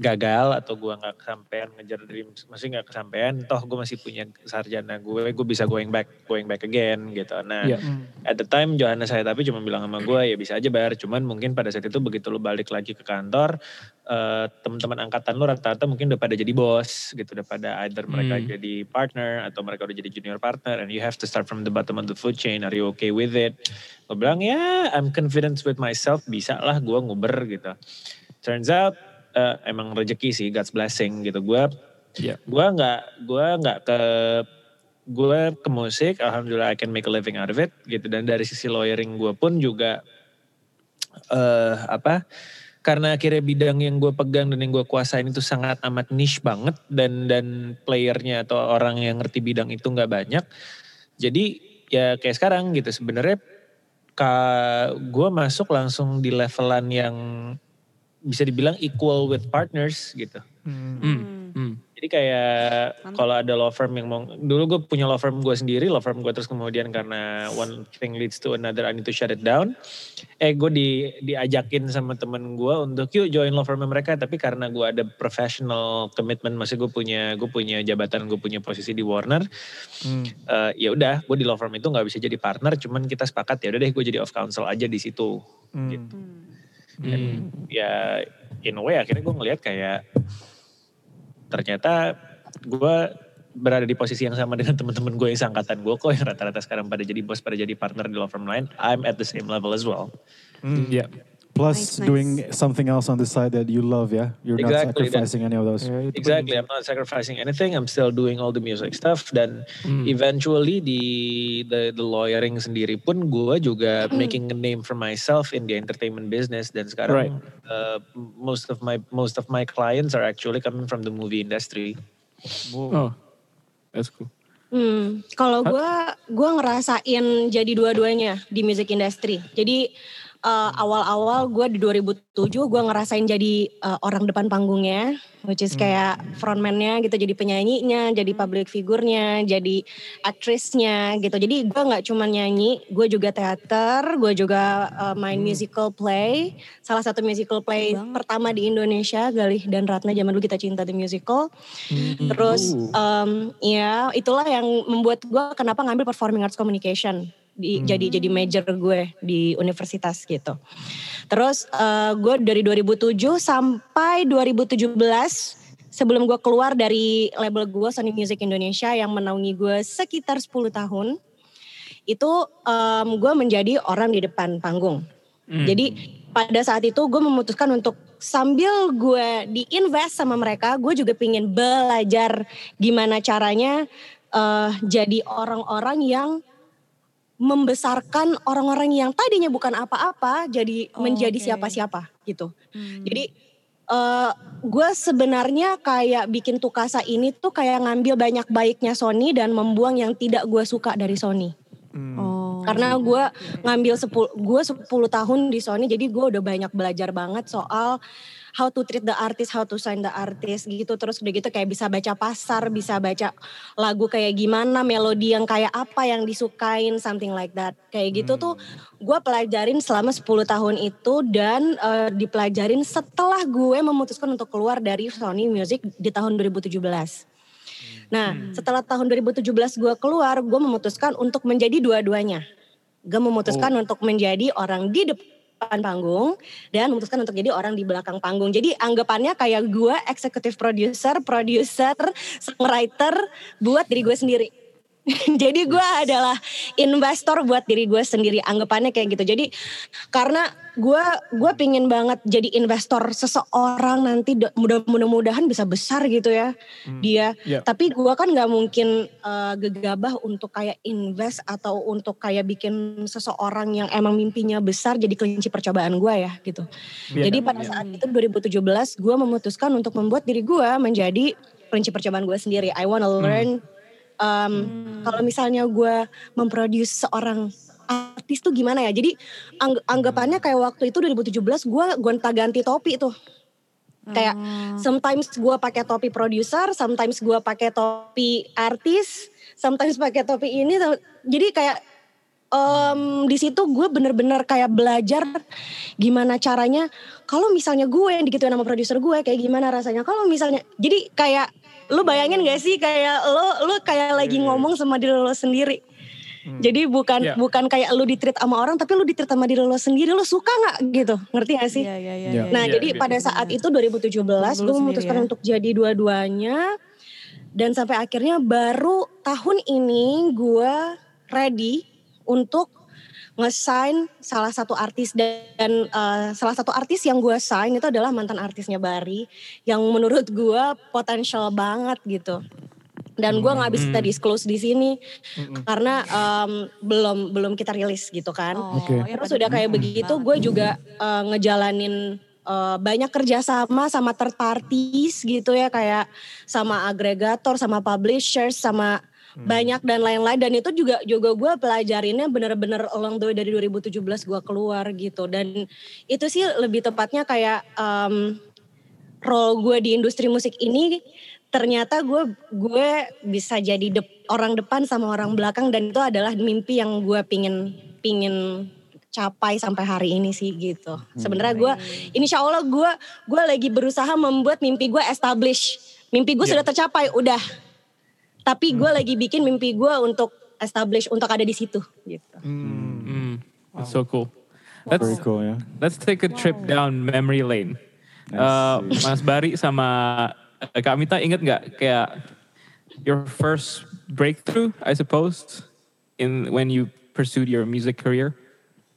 Speaker 5: gagal atau gue nggak kesampaian ngejar dream, masih nggak kesampaian, toh gue masih punya sarjana gue, gue bisa going back, going back again gitu. Nah,
Speaker 2: Iya.
Speaker 5: at the time Johannes saya tapi cuma bilang sama gue ya bisa aja bar, cuman mungkin pada saat itu begitu lu balik lagi ke kantor, eh, teman-teman angkatan lu rata-rata mungkin udah pada jadi bos gitu, udah pada either mereka
Speaker 2: Hmm.
Speaker 5: jadi partner atau mereka udah jadi junior partner and you have to start from the bottom of the food chain, are you okay with it? Gue bilang ya I'm confident with myself, bisa lah gue nguber gitu. Turns out eh, emang rezeki sih, God's blessing gitu. Gue
Speaker 2: Iya.
Speaker 5: gue nggak gue nggak ke gue ke musik, alhamdulillah I can make a living out of it gitu. Dan dari sisi lawyering gue pun juga eh apa? Karena akhirnya bidang yang gue pegang dan yang gue kuasain itu sangat amat niche banget dan dan playernya atau orang yang ngerti bidang itu nggak banyak. Jadi ya kayak sekarang gitu sebenarnya ka gue masuk langsung di levelan yang bisa dibilang equal with partners gitu.
Speaker 2: Hmm. Hmm.
Speaker 5: Jadi kayak kalau ada law firm yang mau, dulu gue punya law firm gue sendiri, law firm gue terus kemudian karena one thing leads to another, I need to shut it down. Eh gue di, diajakin sama temen gue untuk yuk join law firm mereka, tapi karena gue ada professional commitment, masih gue punya gue punya jabatan, gue punya posisi di Warner,
Speaker 4: Hmm.
Speaker 5: eh, ya udah gue di law firm itu nggak bisa jadi partner, cuman kita sepakat ya udah deh gue jadi off counsel aja di situ.
Speaker 4: Hmm.
Speaker 5: Gitu. Dan ya in a way akhirnya gue ngelihat kayak ternyata gue berada di posisi yang sama dengan teman-teman gue yang seangkatan gue kok yang rata-rata sekarang pada jadi bos, pada jadi partner di law firm lain. I'm at the same level as well.
Speaker 4: Hmm.
Speaker 2: Yeah.
Speaker 3: Plus
Speaker 6: Nice, nice.
Speaker 3: doing something else on the side that you love ya. You're not
Speaker 5: Exactly, dan-
Speaker 3: sacrificing any of those.
Speaker 4: Itu
Speaker 5: Exactly, I'm not sacrificing anything. I'm still doing all the music stuff dan
Speaker 2: Hmm.
Speaker 5: eventually di the the lawyering sendiri pun gue juga making a name for myself in the entertainment business dan sekarang uh, most of my most of my clients are actually coming from the movie industry.
Speaker 2: Oh, that's cool.
Speaker 1: Hmm, kalau gue gue ngerasain jadi dua-duanya di music industry. Jadi eh, awal-awal gue di 2007 gue ngerasain jadi eh, orang depan panggungnya, which is kayak frontman-nya gitu, jadi penyanyinya, jadi public figurnya, jadi aktrisnya gitu. Jadi gue nggak cuma nyanyi, gue juga teater, gue juga eh, main musical play. Salah satu musical play pertama di Indonesia, Galih dan Ratna zaman dulu kita cinta the musical. Terus em, ya itulah yang membuat gue kenapa ngambil performing arts communication di jadi jadi major gue di universitas gitu. Terus eh, gue dari 2007 sampai 2017 sebelum gue keluar dari label gue Sony Music Indonesia yang menaungi gue sekitar 10 tahun itu em, gue menjadi orang di depan panggung. Jadi pada saat itu gue memutuskan untuk sambil gue diinvest sama mereka, gue juga pingin belajar gimana caranya eh, jadi orang-orang yang membesarkan orang-orang yang tadinya bukan apa-apa jadi
Speaker 6: Oh,
Speaker 1: menjadi
Speaker 6: oke.
Speaker 1: siapa-siapa gitu.
Speaker 6: Hmm.
Speaker 1: Jadi eh gue sebenarnya kayak bikin Tukasa ini tuh kayak ngambil banyak baiknya Sony dan membuang yang tidak gue suka dari Sony.
Speaker 6: Oh.
Speaker 1: Karena gue ngambil 10 gue 10 tahun di Sony jadi gue udah banyak belajar banget soal how to treat the artist, how to sign the artist gitu. Terus udah gitu kayak bisa baca pasar, bisa baca lagu kayak gimana, melodi yang kayak apa yang disukain, something like that. Kayak gitu tuh gue pelajarin selama 10 tahun itu dan eh, dipelajarin setelah gue memutuskan untuk keluar dari Sony Music di tahun 2017. Nah, setelah tahun 2017 gue keluar, gue memutuskan untuk menjadi dua-duanya. Gue memutuskan untuk menjadi orang di depan panggung dan memutuskan untuk jadi orang di belakang panggung. Jadi anggapannya kayak gue executive producer, producer, songwriter buat diri gue sendiri. Jadi gue adalah investor buat diri gue sendiri. Anggapannya kayak gitu. Jadi karena gue gue pingin banget jadi investor seseorang nanti da- mudah mudah-mudahan bisa besar gitu ya dia.
Speaker 4: Iya.
Speaker 1: Tapi gue kan nggak mungkin eh, gegabah untuk kayak invest atau untuk kayak bikin seseorang yang emang mimpinya besar jadi kelinci percobaan gue ya gitu.
Speaker 4: Iya.
Speaker 1: Jadi pada saat itu 2017 gue memutuskan untuk membuat diri gue menjadi kelinci percobaan gue sendiri. I wanna learn um, kalau misalnya gue memproduce seorang artis tuh gimana ya. Jadi angg- anggapannya kayak waktu itu 2017 gue gonta-ganti topi tuh. Kayak sometimes gue pakai topi produser, sometimes gue pakai topi artis, sometimes pakai topi ini. Jadi kayak em, di situ gue bener-bener kayak belajar gimana caranya. Kalau misalnya gue yang digituin sama produser gue kayak gimana rasanya. Kalau misalnya jadi kayak lu bayangin gak sih kayak lo lu kayak lagi ngomong sama diri lo sendiri. Jadi bukan
Speaker 4: Iya.
Speaker 1: bukan kayak lu ditreat sama orang tapi lu ditreat sama diri lo sendiri. Lu suka nggak gitu? Ngerti gak sih?
Speaker 6: Iya, iya, iya.
Speaker 3: Iya.
Speaker 6: iya,
Speaker 1: Nah,
Speaker 6: iya.
Speaker 1: jadi pada saat itu 2017
Speaker 6: Dulu
Speaker 1: gue memutuskan
Speaker 6: ya.
Speaker 1: untuk jadi dua-duanya. Dan sampai akhirnya baru tahun ini gue ready untuk nge-sign salah satu artis dan eh, salah satu artis yang gue sign itu adalah mantan artisnya Bari yang menurut gue potensial banget gitu. Dan gue nggak bisa disclose di sini karena em, belum belum kita rilis gitu kan.
Speaker 6: Oh,
Speaker 3: Oke.
Speaker 6: ya
Speaker 1: Terus udah kayak begitu gue juga eh, ngejalanin eh, banyak kerjasama sama third parties gitu ya kayak sama agregator, sama publishers, sama banyak dan lain-lain dan itu juga juga gue pelajarinnya bener-bener along the way dari 2017 gue keluar gitu dan itu sih lebih tepatnya kayak em, role gue di industri musik ini ternyata gue gue bisa jadi dep- orang depan sama orang belakang dan itu adalah mimpi yang gue pingin pingin capai sampai hari ini sih gitu. Sebenarnya gue, insya Allah gue gue lagi berusaha membuat mimpi gue establish. Mimpi gue sudah tercapai, udah. Tapi gue lagi bikin mimpi gue untuk establish, untuk ada di situ gitu.
Speaker 2: Mm, that's so cool. Let's
Speaker 3: Very cool ya.
Speaker 2: let's take a trip down memory lane. Uh, Mas Bari sama uh, Kak Mita inget nggak kayak your first breakthrough, I suppose, in when you pursued your music career,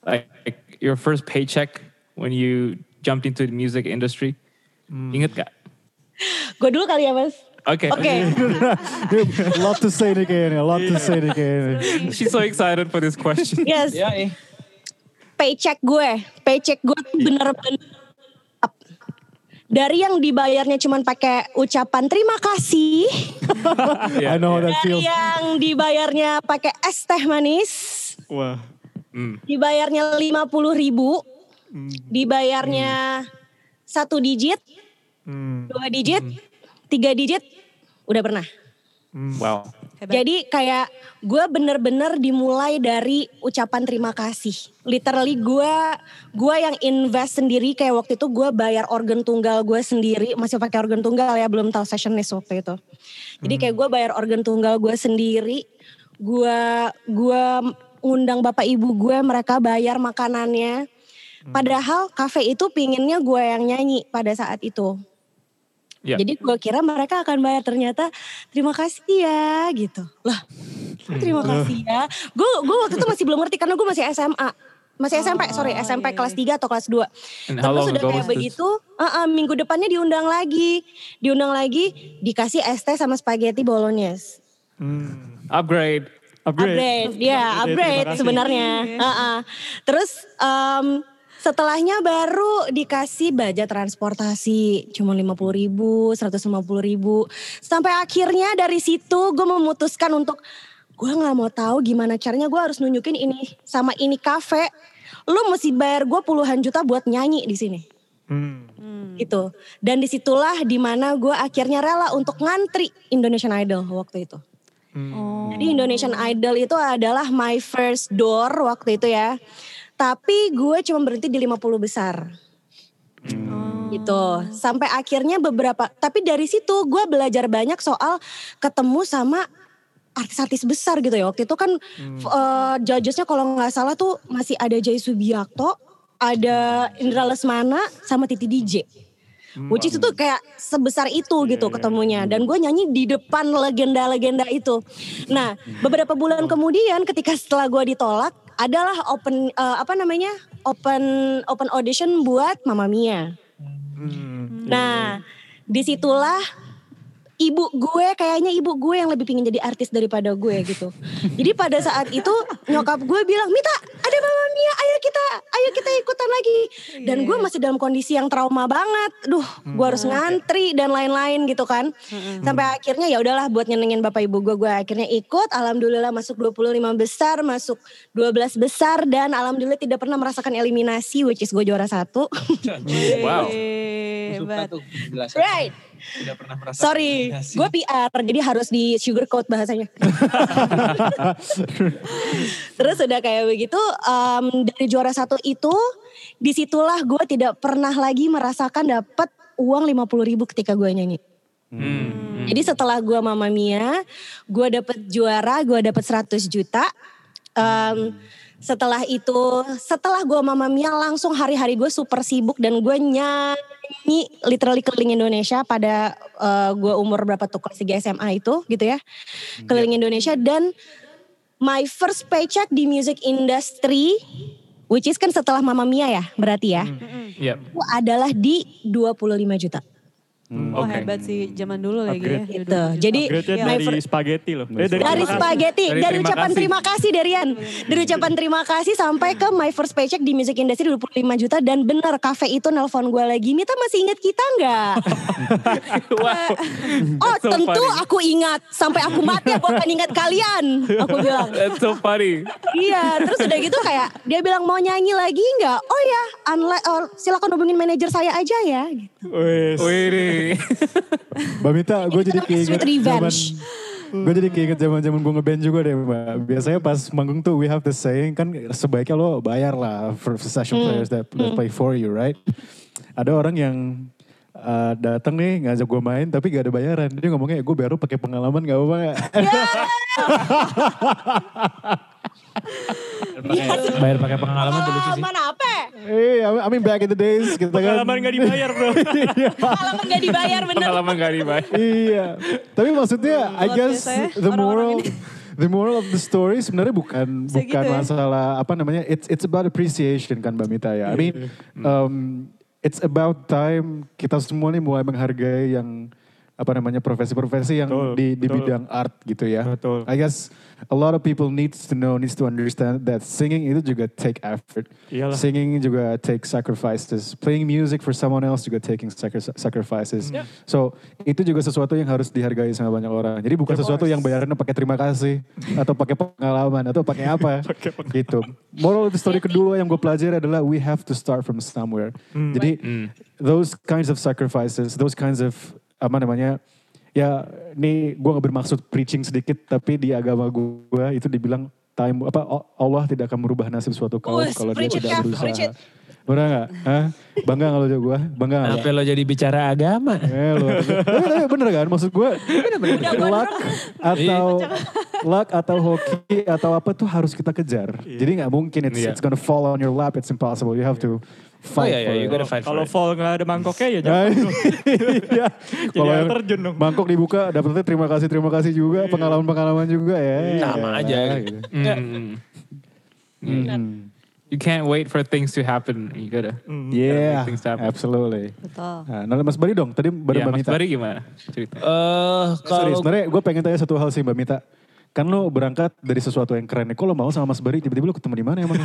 Speaker 2: like, like your first paycheck when you jumped into the music industry. Ingat gak?
Speaker 1: Gue dulu kali ya mas.
Speaker 2: Oke.
Speaker 1: Oke.
Speaker 3: lot to say nih kayaknya, lot to say nih kayaknya.
Speaker 2: She's so excited for this question.
Speaker 1: Yes.
Speaker 5: Ya, eh.
Speaker 1: paycheck gue, paycheck gue tuh bener-bener up. dari yang dibayarnya cuman pakai ucapan terima kasih,
Speaker 3: I know how that
Speaker 1: dari
Speaker 3: feels.
Speaker 1: yang dibayarnya pakai es teh manis,
Speaker 3: Wah.
Speaker 2: Mm.
Speaker 1: dibayarnya 50 ribu, dibayarnya satu digit,
Speaker 4: Hmm.
Speaker 1: dua digit, tiga digit, udah pernah.
Speaker 2: Wow.
Speaker 6: Hebat.
Speaker 1: Jadi kayak gue bener-bener dimulai dari ucapan terima kasih. Literally gue gue yang invest sendiri kayak waktu itu gue bayar organ tunggal gue sendiri masih pakai organ tunggal ya belum tahu sessionist waktu itu. Jadi kayak gue bayar organ tunggal gue sendiri. Gue gue undang bapak ibu gue mereka bayar makanannya. Padahal kafe itu pinginnya gue yang nyanyi pada saat itu.
Speaker 2: Ya.
Speaker 1: Jadi gue kira mereka akan bayar ternyata terima kasih ya gitu. Lah kok terima kasih ya. Gue gue waktu itu masih belum ngerti karena gue masih SMA. Masih SMP, sorry SMP
Speaker 6: iya,
Speaker 1: kelas 3 atau kelas 2.
Speaker 2: And how
Speaker 1: Terus
Speaker 2: long
Speaker 1: udah
Speaker 2: ago
Speaker 1: kayak begitu, uh, uh, minggu depannya diundang lagi. Diundang lagi, dikasih es teh sama spaghetti bolognese.
Speaker 4: Hmm.
Speaker 2: Upgrade.
Speaker 4: Upgrade.
Speaker 1: Upgrade, ya
Speaker 4: Upgrade,
Speaker 1: sebenarnya. Uh-uh. Terus em, setelahnya baru dikasih budget transportasi cuma 50 ribu, 150 ribu. Sampai akhirnya dari situ gue memutuskan untuk gue nggak mau tahu gimana caranya gue harus nunjukin ini sama ini kafe. Lu mesti bayar gue puluhan juta buat nyanyi di sini
Speaker 4: Hmm.
Speaker 1: gitu. Dan di situlah di mana gue akhirnya rela untuk ngantri Indonesian Idol waktu itu.
Speaker 6: Oh.
Speaker 1: Jadi Indonesian Idol itu adalah my first door waktu itu ya. Tapi gue cuma berhenti di 50 besar. Gitu. Sampai akhirnya beberapa, tapi dari situ gue belajar banyak soal ketemu sama artis-artis besar gitu ya. Waktu itu kan eh, judgesnya kalau nggak salah tuh masih ada Jay Subiakto, ada Indra Lesmana, sama Titi DJ. Which is itu kayak sebesar itu gitu ketemunya. Dan gue nyanyi di depan legenda-legenda itu. Nah beberapa bulan kemudian ketika setelah gue ditolak, adalah open eh, apa namanya open open audition buat Mamma Mia.
Speaker 4: Hmm.
Speaker 1: Nah di situlah ibu gue kayaknya ibu gue yang lebih pingin jadi artis daripada gue gitu. Jadi pada saat itu nyokap gue bilang, Mita ada Mama Mia, ayo kita, ayo kita ikutan lagi. Dan gue masih dalam kondisi yang trauma banget. Duh, gue harus ngantri dan lain-lain gitu kan. Sampai akhirnya ya udahlah buat nyenengin bapak ibu gue, gue akhirnya ikut. Alhamdulillah masuk 25 besar, masuk 12 besar dan alhamdulillah tidak pernah merasakan eliminasi, which is gue juara satu.
Speaker 2: Wow.
Speaker 6: Hebat.
Speaker 1: right.
Speaker 5: Tidak pernah merasa
Speaker 1: Sorry, gue PR, jadi harus di sugarcoat bahasanya. Terus udah kayak begitu, em, dari juara satu itu, di situlah gue tidak pernah lagi merasakan dapat uang 50 ribu ketika gue nyanyi.
Speaker 2: Hmm.
Speaker 1: Jadi setelah gue Mama Mia, gue dapet juara, gue dapet 100 juta. Em, setelah itu, setelah gue Mama Mia langsung hari-hari gue super sibuk dan gue nyanyi literally keliling Indonesia pada eh, gue umur berapa tuh kelas 3 SMA itu gitu ya. Keliling Indonesia dan my first paycheck di music industry which is kan setelah Mama Mia ya berarti ya.
Speaker 2: Yep.
Speaker 1: Itu adalah di 25 juta.
Speaker 6: Oh
Speaker 2: Oke.
Speaker 6: hebat sih zaman dulu lagi ya.
Speaker 1: Gitu.
Speaker 6: Hidup-hidup.
Speaker 1: Jadi
Speaker 4: Upgrade-nya
Speaker 1: my
Speaker 4: dari spaghetti loh. Eh, dari,
Speaker 1: dari spaghetti,
Speaker 2: Dari
Speaker 1: dari, ucapan
Speaker 2: kasih.
Speaker 1: terima kasih Darian. Dari ucapan terima kasih sampai ke my first paycheck di music industry 25 juta dan bener kafe itu nelpon gue lagi, Mita masih ingat kita nggak? oh
Speaker 2: so
Speaker 1: tentu
Speaker 2: funny.
Speaker 1: aku ingat, sampai aku mati aku akan ingat kalian. Aku bilang.
Speaker 2: That's so funny.
Speaker 1: Iya, terus udah gitu kayak dia bilang mau nyanyi lagi nggak? Oh ya, unlike, oh, silakan hubungin manajer saya aja ya. Gitu.
Speaker 4: Wes.
Speaker 3: Mbak Mita, gue jadi keinget
Speaker 1: revenge.
Speaker 3: Gue jadi keinget zaman zaman gue ngeband juga deh mbak. Biasanya pas manggung tuh we have the saying kan sebaiknya lo bayar lah for session players that, that play for you, right? Ada orang yang uh, datang nih ngajak gue main tapi gak ada bayaran. Dia ngomongnya gue baru pakai pengalaman gak apa-apa nggak?"
Speaker 5: Bayar pakai pengalaman tuh lucu sih.
Speaker 1: Pengalaman apa?
Speaker 3: Eh, I mean back in the days kita kan.
Speaker 4: Pengalaman gak dibayar bro.
Speaker 1: Pengalaman gak dibayar bener.
Speaker 2: Pengalaman gak dibayar.
Speaker 3: iya. Tapi maksudnya I guess
Speaker 6: ya,
Speaker 3: the moral the moral of the story sebenarnya bukan
Speaker 6: Bisa
Speaker 3: bukan
Speaker 6: gitu ya.
Speaker 3: masalah apa namanya it's it's about appreciation kan Mbak Mita ya. I mean um, it's about time kita semua nih mulai menghargai yang apa namanya profesi-profesi yang
Speaker 4: Betul,
Speaker 3: di di
Speaker 4: betul.
Speaker 3: bidang art gitu ya.
Speaker 4: Betul.
Speaker 3: I guess a lot of people needs to know, needs to understand that singing itu juga take effort.
Speaker 4: Iyalah.
Speaker 3: Singing juga take sacrifices. Playing music for someone else juga taking sacri- sacrifices.
Speaker 4: Hmm.
Speaker 3: So itu juga sesuatu yang harus dihargai sama banyak orang. Jadi bukan sesuatu yang bayarannya pakai terima kasih atau pakai pengalaman atau pakai apa gitu. Moral of the story kedua yang gue pelajari adalah we have to start from somewhere.
Speaker 4: Hmm.
Speaker 3: Jadi those kinds of sacrifices, those kinds of apa namanya ya ini gue gak bermaksud preaching sedikit tapi di agama gue itu dibilang time apa Allah tidak akan merubah nasib suatu kaum kalau dia
Speaker 1: it,
Speaker 3: tidak berusaha.
Speaker 1: it.
Speaker 3: Bener gak? Hah? Bangga gak lo jago gue? Bangga gak?
Speaker 5: Sampai lo jadi bicara agama.
Speaker 3: Eh, lu, tapi, tapi bener kan maksud gue luck atau luck atau hoki atau apa tuh harus kita kejar jadi nggak mungkin it's,
Speaker 2: Iya.
Speaker 3: it's gonna fall on your lap it's impossible you have to
Speaker 5: Oh
Speaker 3: fight
Speaker 5: iya, iya,
Speaker 3: for
Speaker 5: you gotta fight for
Speaker 4: Kalau fall nggak ada mangkoknya ya
Speaker 3: Nah,
Speaker 4: jangan.
Speaker 3: iya. Kalau yang
Speaker 4: terjun dong.
Speaker 3: mangkok dibuka dapetnya terima kasih terima kasih juga pengalaman pengalaman juga ya
Speaker 5: Sama aja.
Speaker 3: gitu.
Speaker 2: Mm.
Speaker 3: Hmm.
Speaker 2: You can't wait for things to happen. You gotta.
Speaker 3: Yeah,
Speaker 2: make things happen.
Speaker 3: absolutely.
Speaker 6: Betul.
Speaker 3: Nah, nah, Mas Bari dong, tadi baru
Speaker 2: Ya,
Speaker 3: Mbak
Speaker 2: Mas
Speaker 3: Mita.
Speaker 2: Bari gimana cerita?
Speaker 5: Eh
Speaker 3: Sorry,
Speaker 5: kalau
Speaker 3: sebenarnya gue pengen tanya satu hal sih Mbak Mita. kan lo berangkat dari sesuatu yang keren. Kok lo mau sama Mas Bari tiba-tiba lo ketemu di mana emang?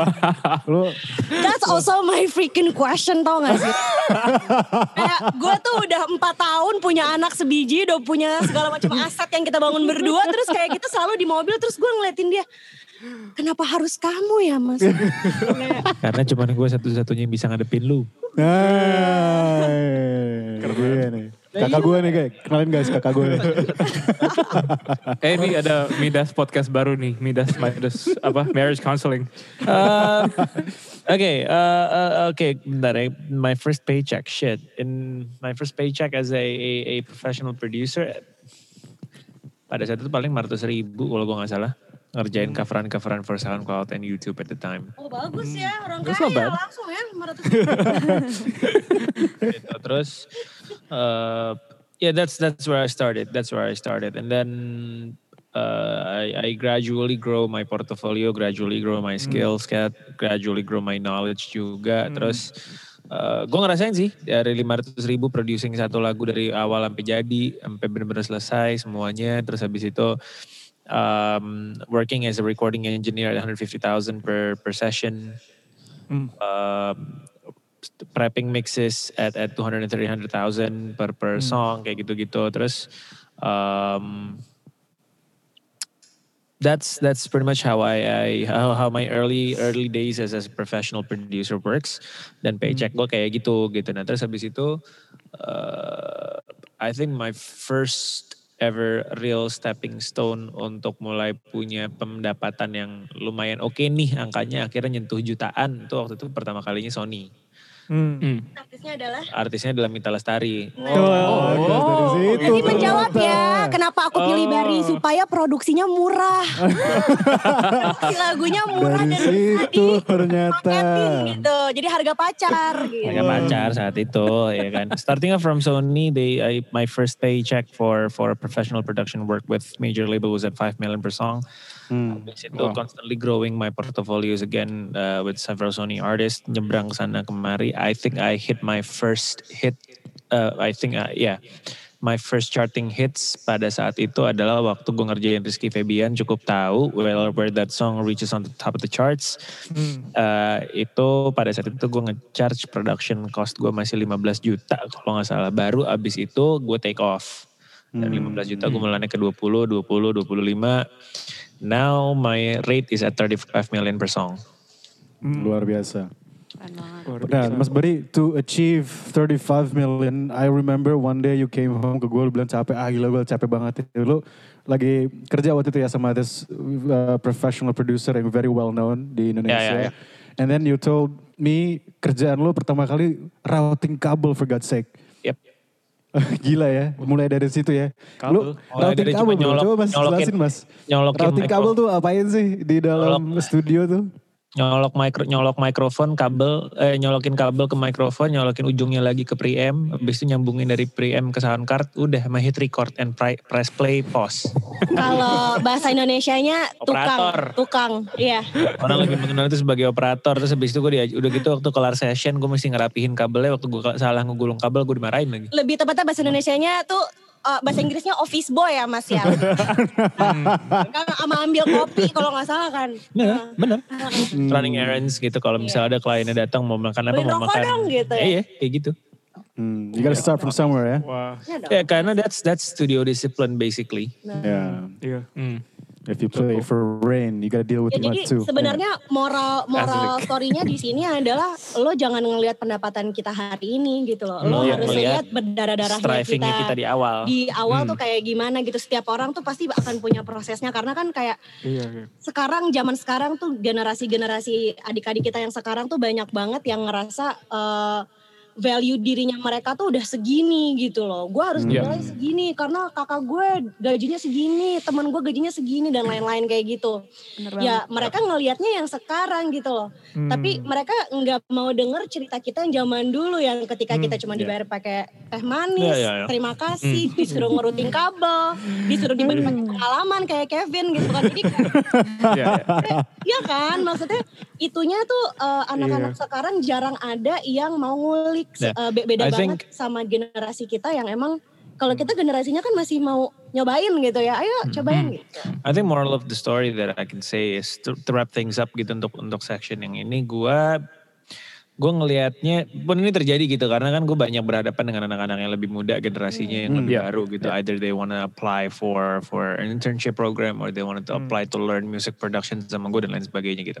Speaker 3: lo
Speaker 1: That's also my freaking question tau gak sih? Kayak gue tuh udah empat tahun punya anak sebiji, udah punya segala macam aset yang kita bangun berdua. Terus kayak kita selalu di mobil, terus gue ngeliatin dia. Kenapa harus kamu ya mas?
Speaker 5: Karena cuma gue satu-satunya yang bisa ngadepin lu.
Speaker 3: Nah, iya nih. Kakak gue nih kayak, kenalin guys kakak gue.
Speaker 2: Eh ini ada Midas podcast baru nih, Midas Midas apa marriage counseling.
Speaker 5: Uh, okay, uh, uh, okay, bentar ya. My first paycheck, shit. In my first paycheck as a, a, a professional producer, pada saat itu paling 500 ribu kalau gue gak salah. Ngerjain coveran-coveran for SoundCloud and YouTube at the time.
Speaker 1: oh bagus ya orang
Speaker 5: That's
Speaker 1: kaya langsung ya 500
Speaker 5: gitu. Terus, uh, yeah, that's that's where I started. That's where I started, and then uh, I, I gradually grow my portfolio, gradually grow my skills, cat, gradually grow my knowledge juga. Terus, uh, gue ngerasain sih dari 500 ribu producing satu lagu dari awal sampai jadi, sampai benar-benar selesai semuanya. Terus habis itu um, working as a recording engineer at 150,000 per per session. Um, prepping mixes at at 200 300,000 per per song kayak gitu-gitu. Terus um, that's that's pretty much how I, I how, how my early early days as a professional producer works. Dan paycheck gue kayak gitu gitu. Nah terus habis itu uh, I think my first ever real stepping stone untuk mulai punya pendapatan yang lumayan oke nih angkanya. Akhirnya nyentuh jutaan itu waktu itu pertama kalinya Sony
Speaker 4: Hmm.
Speaker 1: artisnya adalah
Speaker 5: artisnya adalah Mita Lestari
Speaker 3: Oh, dari situ.
Speaker 1: Jadi menjawab ya, kenapa aku pilih Bari supaya produksinya murah. Produksi lagunya murah
Speaker 3: Dari
Speaker 1: dan
Speaker 3: situ
Speaker 1: bisa
Speaker 3: ternyata.
Speaker 1: gitu. Jadi harga pacar gitu.
Speaker 5: Mereka pacar saat itu ya kan. Starting off from Sony, they I, my first paycheck for for professional production work with major label was at 5 million per song.
Speaker 3: Hmm.
Speaker 5: Habis itu constantly growing my portfolios again uh, with several Sony artists. Nyebrang sana kemari. I think I hit my first hit. Uh, I think uh, yeah. My first charting hits pada saat itu adalah waktu gue ngerjain Rizky Febian cukup tahu well where that song reaches on the top of the charts. Uh, itu pada saat itu gue nge-charge production cost gue masih 15 juta kalau nggak salah. Baru abis itu gue take off. Dari 15 juta gue mulai naik ke 20, 20, 25. Now my rate is at 35 million per song.
Speaker 3: Luar biasa. Nah. Mas Bari, to achieve 35 million, I remember one day you came home ke gue, lu bilang capek, ah gila gue capek banget. Lu lagi kerja waktu itu ya sama this uh, professional producer yang very well known di Indonesia.
Speaker 5: Ya, ya, ya.
Speaker 3: And then you told me kerjaan lu pertama kali routing kabel for God's sake. Gila ya, mulai dari situ ya. Lu
Speaker 5: Mulai
Speaker 3: routing kabel bro,
Speaker 5: nyolok-
Speaker 3: coba mas
Speaker 5: nyolokin-
Speaker 3: jelasin mas.
Speaker 5: nyolokin
Speaker 3: routing kabel tuh apain sih di dalam studio tuh?
Speaker 5: Nyolok mikro, nyolok mikrofon kabel, eh, nyolokin kabel ke mikrofon, nyolokin ujungnya lagi ke preamp, habis itu nyambungin dari preamp ke sound card, udah mah hit record and pri- press play pause.
Speaker 1: Kalau bahasa Indonesianya
Speaker 5: Operator.
Speaker 1: tukang, tukang. Iya.
Speaker 5: Orang lebih mengenal itu sebagai operator, terus habis itu gue dia, udah gitu waktu kelar session gue mesti ngerapihin kabelnya, waktu gue salah ngegulung kabel gue dimarahin lagi.
Speaker 1: Lebih tepatnya bahasa Indonesianya tuh eh, bahasa Inggrisnya office boy ya Mas ya. Kan sama ambil kopi kalau nggak salah kan.
Speaker 5: Bener,
Speaker 1: Nah.
Speaker 5: bener. Running errands gitu kalau misalnya ada kliennya datang mau makan apa
Speaker 1: Beliin
Speaker 5: mau makan.
Speaker 1: dong gitu ya.
Speaker 5: Eh, Iya, kayak gitu.
Speaker 3: Hmm, you gotta start from somewhere ya.
Speaker 4: Wah,
Speaker 1: Iya dong.
Speaker 5: Ya karena that's that's studio discipline basically.
Speaker 3: Yeah.
Speaker 4: iya.
Speaker 3: If you play for rain, you gotta deal with
Speaker 1: Ya,
Speaker 3: mud
Speaker 1: jadi
Speaker 3: too.
Speaker 1: sebenarnya moral moral story-nya di sini adalah lo jangan ngelihat pendapatan kita hari ini gitu loh. Lo
Speaker 5: Melihat-
Speaker 1: harus
Speaker 5: melihat
Speaker 1: lihat berdarah-darahnya
Speaker 5: Strivingnya kita di awal.
Speaker 1: Di awal tuh kayak gimana gitu. Setiap orang tuh pasti akan punya prosesnya karena kan kayak
Speaker 4: Iya, iya.
Speaker 1: sekarang zaman sekarang tuh generasi-generasi adik-adik kita yang sekarang tuh banyak banget yang ngerasa eh, value dirinya mereka tuh udah segini gitu loh. Gue harus
Speaker 5: Iya.
Speaker 1: dinilai segini karena kakak gue gajinya segini, teman gue gajinya segini dan lain-lain kayak gitu.
Speaker 6: Bener
Speaker 1: Ya mereka ngelihatnya yang sekarang gitu loh. Tapi mereka nggak mau denger cerita kita yang zaman dulu yang ketika kita cuma dibayar pakai teh manis,
Speaker 5: Ya, ya, ya.
Speaker 1: terima kasih, disuruh ngerutin kabel, disuruh dibagi pakai pengalaman kayak Kevin gitu kan. Jadi kayak,
Speaker 2: Iya, iya.
Speaker 1: Iya kan, maksudnya itunya tuh eh, anak-anak sekarang jarang ada yang mau ngulik
Speaker 5: Yeah.
Speaker 1: eh, be- beda
Speaker 5: I
Speaker 1: banget
Speaker 5: think-
Speaker 1: sama generasi kita yang emang Kalau kita generasinya kan masih mau nyobain gitu ya. Ayo cobain gitu.
Speaker 5: I think moral of the story that I can say is to, to wrap things up gitu untuk untuk section yang ini gue gue ngelihatnya pun ini terjadi gitu karena kan gue banyak berhadapan dengan anak-anak yang lebih muda generasinya yang lebih baru gitu. Either they wanna apply for for an internship program or they wanna to apply to learn music production sama gue dan lain sebagainya gitu.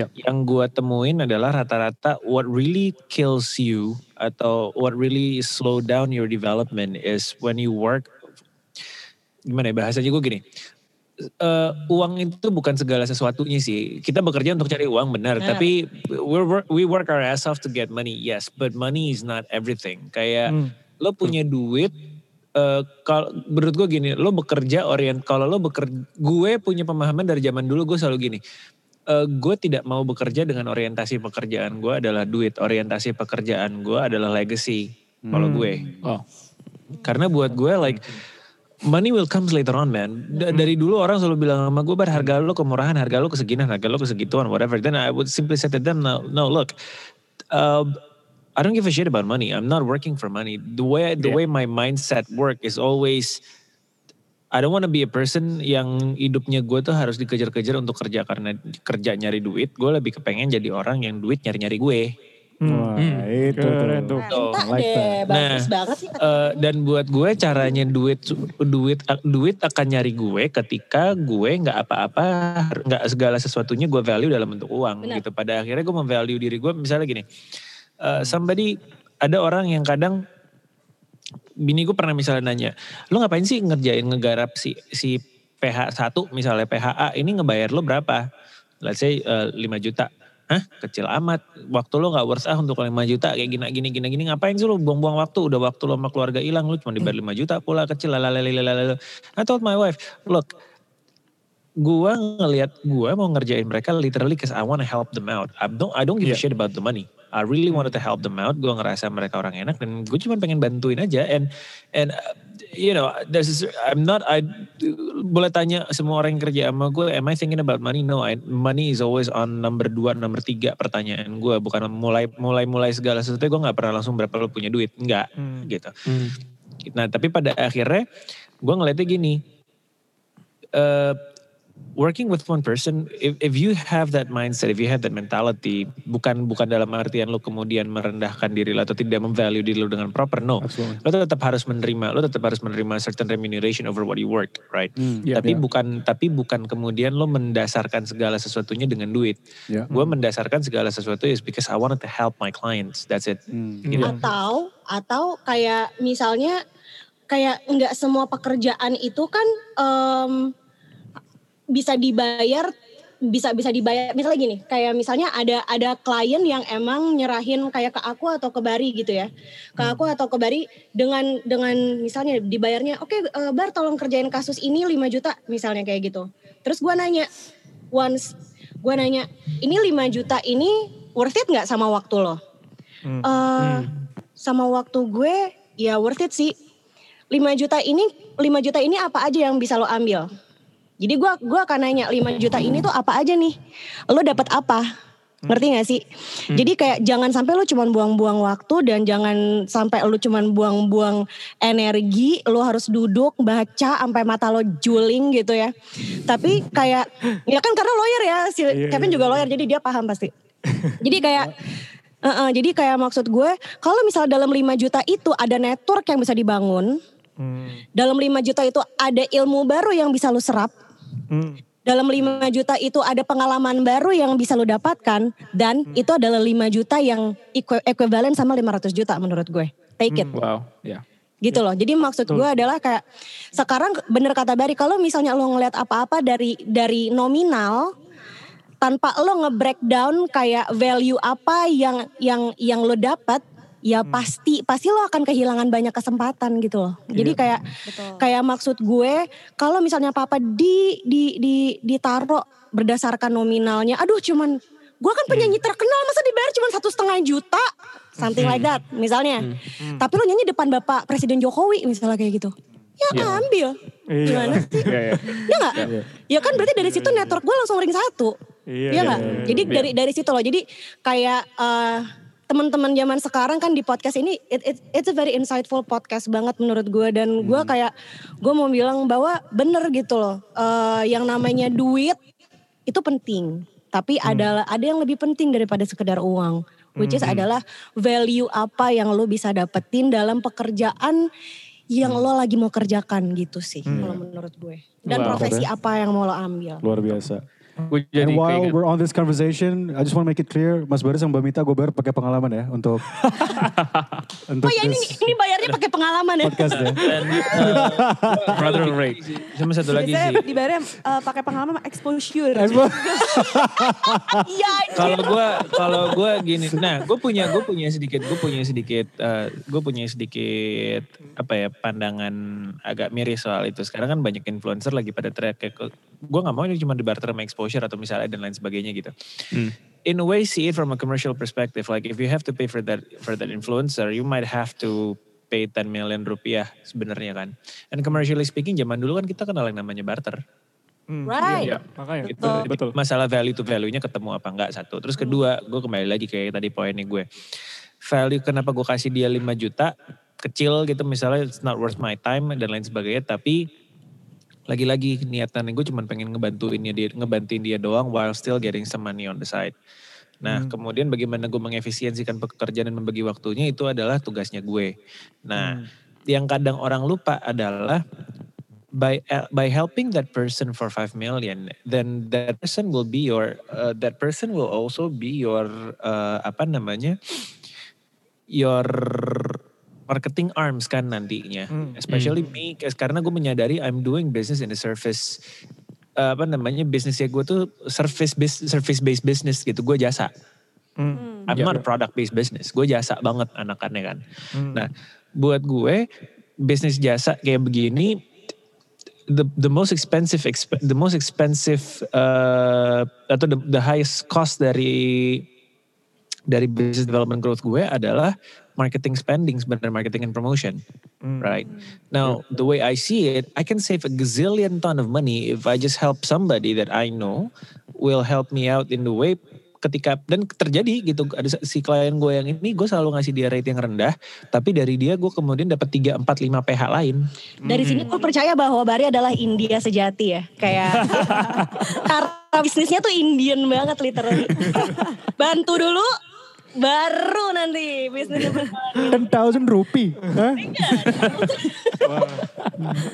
Speaker 4: Yep.
Speaker 5: yang gue temuin adalah rata-rata what really kills you atau what really slow down your development is when you work gimana ya bahasanya gue gini eh, uang itu bukan segala sesuatunya sih. Kita bekerja untuk cari uang benar.
Speaker 6: Benar.
Speaker 5: tapi we work, we work our ass off to get money yes. But money is not everything. Kayak
Speaker 4: Hmm.
Speaker 5: lo punya duit eh kalau menurut gue gini lo bekerja orient kalau lo bekerja gue punya pemahaman dari zaman dulu gue selalu gini. Eh gue tidak mau bekerja dengan orientasi pekerjaan gue adalah duit. Orientasi pekerjaan gue adalah legacy kalau
Speaker 4: Hmm.
Speaker 5: gue.
Speaker 2: Oh,
Speaker 5: karena buat gue like money will comes later on man. Da- dari dulu orang selalu bilang sama gue bar harga lo kemurahan, harga lo keseginan, harga lo kesegituan, whatever. Then I would simply say to them, no, no look, uh, I don't give a shit about money. I'm not working for money. The way the way my mindset work is always I don't want to be a person yang hidupnya gue tuh harus dikejar-kejar untuk kerja karena kerja nyari duit. Gue lebih kepengen jadi orang yang duit nyari-nyari gue.
Speaker 3: Wah, itu
Speaker 4: Keren
Speaker 3: tuh.
Speaker 4: tuh.
Speaker 1: Nah,
Speaker 3: like
Speaker 1: deh, bagus
Speaker 5: Nah,
Speaker 1: banget sih.
Speaker 5: Eh, dan buat gue caranya duit duit duit akan nyari gue ketika gue nggak apa-apa nggak segala sesuatunya gue value dalam bentuk uang
Speaker 1: Benar.
Speaker 5: gitu pada akhirnya gue memvalue diri gue misalnya gini eh, somebody ada orang yang kadang bini gue pernah misalnya nanya lo ngapain sih ngerjain ngegarap si si PH 1 misalnya PHA ini ngebayar lo berapa let's say eh, 5 juta Hah kecil amat waktu lo gak worth ah untuk 5 juta kayak gini gini gini gini ngapain sih lo buang-buang waktu udah waktu lo sama keluarga hilang lo cuma dibayar 5 juta pula kecil lalalalalalala I told my wife look gua ngelihat gua mau ngerjain mereka literally cause I want to help them out. I don't I don't give a shit about the money. I really wanted to help them out. Gua ngerasa mereka orang enak dan gue cuma pengen bantuin aja. And and uh, you know, there's a- I'm not I boleh tanya semua orang yang kerja sama gue, am I thinking about money? No, I, money is always on number dua, number tiga pertanyaan gue. Bukan mulai mulai mulai segala sesuatu. Gue nggak pernah langsung berapa lo punya duit, enggak
Speaker 4: Hmm.
Speaker 5: gitu. Nah tapi pada akhirnya gue ngeliatnya gini, uh, working with one person, if, if you have that mindset, if you have that mentality, bukan bukan dalam artian lo kemudian merendahkan diri lo atau tidak memvalue diri lo dengan proper, no.
Speaker 3: Absolutely.
Speaker 5: Lo tetap harus menerima, lo tetap harus menerima certain remuneration over what you work, right?
Speaker 3: Hmm,
Speaker 4: Iya,
Speaker 5: tapi
Speaker 3: iya.
Speaker 5: bukan tapi bukan kemudian lo mendasarkan segala sesuatunya dengan duit.
Speaker 3: Ya.
Speaker 5: Gue mendasarkan segala sesuatu is because I wanted to help my clients. That's it.
Speaker 3: Hmm.
Speaker 5: Gitu.
Speaker 1: Atau atau kayak misalnya kayak nggak semua pekerjaan itu kan em, bisa dibayar bisa bisa dibayar misalnya gini kayak misalnya ada ada klien yang emang nyerahin kayak ke aku atau ke Bari gitu ya ke aku atau ke Bari dengan dengan misalnya dibayarnya oke eh, Bar tolong kerjain kasus ini 5 juta misalnya kayak gitu terus gua nanya once gua nanya ini 5 juta ini worth it nggak sama waktu lo
Speaker 4: Hmm.
Speaker 1: Eh, sama waktu gue ya worth it sih. 5 juta ini 5 juta ini apa aja yang bisa lo ambil? Jadi gue gua akan nanya 5 juta ini tuh apa aja nih? Lo dapat apa? Ngerti gak sih? Jadi kayak jangan sampai lo cuman buang-buang waktu dan jangan sampai lo cuman buang-buang energi, lo harus duduk baca sampai mata lo juling gitu ya. Tapi kayak ya kan karena lawyer ya, si
Speaker 4: Iya,
Speaker 1: Kevin
Speaker 4: iya,
Speaker 1: juga lawyer jadi dia paham pasti. jadi kayak jadi kayak maksud gue, kalau misal dalam 5 juta itu ada network yang bisa dibangun,
Speaker 4: Hmm.
Speaker 1: dalam 5 juta itu ada ilmu baru yang bisa lo serap,
Speaker 4: Hmm.
Speaker 1: dalam 5 juta itu ada pengalaman baru yang bisa lo dapatkan, dan itu adalah 5 juta yang equi- equivalent sama 500 juta menurut gue. Take it.
Speaker 2: wow. Yeah.
Speaker 1: Gitu loh. Jadi maksud gue adalah kayak sekarang bener kata Bari kalau misalnya lo ngeliat apa-apa dari dari nominal tanpa lo nge-breakdown kayak value apa yang yang yang lo dapat ya pasti pasti lo akan kehilangan banyak kesempatan gitu loh. Jadi kayak
Speaker 6: Betul.
Speaker 1: kayak maksud gue kalau misalnya apa-apa di di di ditaruh berdasarkan nominalnya aduh cuman gue kan penyanyi terkenal masa dibayar cuma satu setengah juta? Something like that misalnya. Tapi lo nyanyi depan bapak presiden jokowi misalnya kayak gitu. Ya ambil.
Speaker 4: Iya.
Speaker 1: gimana sih?
Speaker 4: Iya, iya.
Speaker 1: ya nggak? Ya kan berarti dari situ network gue langsung ring satu.
Speaker 4: Iya,
Speaker 1: ya nggak?
Speaker 4: iya, iya.
Speaker 1: jadi dari dari situ loh. Jadi kayak eh teman-teman zaman sekarang kan di podcast ini it, it, it's a very insightful podcast banget menurut gue dan gue kayak gue mau bilang bahwa bener gitu loh Eh, yang namanya duit itu penting. Tapi ada ada yang lebih penting daripada sekedar uang which is adalah value apa yang lo bisa dapetin dalam pekerjaan yang lo lagi mau kerjakan gitu sih kalau menurut gue. Dan
Speaker 2: Wow.
Speaker 1: profesi apa yang mau lo ambil.
Speaker 3: Luar biasa.
Speaker 2: Gue jadi
Speaker 3: And while
Speaker 2: keinget-
Speaker 3: we're on this conversation, I just want to make it clear, Mas Baris sama Mbak Mita gue bayar pakai pengalaman ya untuk untuk
Speaker 1: oh ya ini
Speaker 3: this
Speaker 1: ini bayarnya pakai pengalaman ya
Speaker 3: podcast ya.
Speaker 5: Dan eh,
Speaker 2: brother rate.
Speaker 5: sama satu lagi sih.
Speaker 6: dibayarnya eh, pakai pengalaman exposure.
Speaker 1: iya
Speaker 5: Kalau gue kalau gue gini, nah gue punya gue punya sedikit gue punya sedikit gue punya sedikit apa ya pandangan agak miris soal itu. Sekarang kan banyak influencer lagi pada teriak kayak gue nggak mau ini cuma dibarter sama exposure atau misalnya dan lain sebagainya gitu.
Speaker 2: Hmm.
Speaker 5: In a way see it from a commercial perspective. Like if you have to pay for that for that influencer, you might have to pay 10 million rupiah sebenarnya kan. And commercially speaking zaman dulu kan kita kenal yang namanya barter.
Speaker 1: right
Speaker 2: Iya.
Speaker 4: Makanya.
Speaker 5: Itu
Speaker 4: Betul.
Speaker 5: masalah value to value-nya ketemu apa enggak satu. Terus kedua, gue kembali lagi kayak tadi poinnya gue. Value kenapa gue kasih dia 5 juta, kecil gitu misalnya it's not worth my time dan lain sebagainya. Tapi lagi-lagi niatan gue cuma pengen ngebantuin dia, ngebantuin dia doang while still getting some money on the side. Nah kemudian bagaimana gue mengefisiensikan pekerjaan dan membagi waktunya itu adalah tugasnya gue. Nah yang kadang orang lupa adalah by uh, by helping that person for 5 million then that person will be your uh, that person will also be your uh, apa namanya your marketing arms kan nantinya. Especially me kes- karena gue menyadari I'm doing business in the service uh, apa namanya bisnisnya gue tuh service bas- service based business gitu. Gue jasa.
Speaker 4: Hmm.
Speaker 5: I'm not a product based business. Gue jasa banget anakannya kan. Nah, buat gue bisnis jasa kayak begini the the most expensive exp- the most expensive uh, atau the, the highest cost dari dari business development growth gue adalah marketing spending sebenarnya marketing and promotion right now the way I see it I can save a gazillion ton of money if I just help somebody that I know will help me out in the way ketika dan terjadi gitu ada si klien gue yang ini gue selalu ngasih dia rate yang rendah tapi dari dia gue kemudian dapat 3 4 5 PH lain
Speaker 1: Dari sini gue percaya bahwa Bari adalah India sejati ya. Kayak cara bisnisnya tuh Indian banget literally. Bantu dulu, baru nanti bisnisnya berjalan.
Speaker 3: 10,000 rupiah. Hah?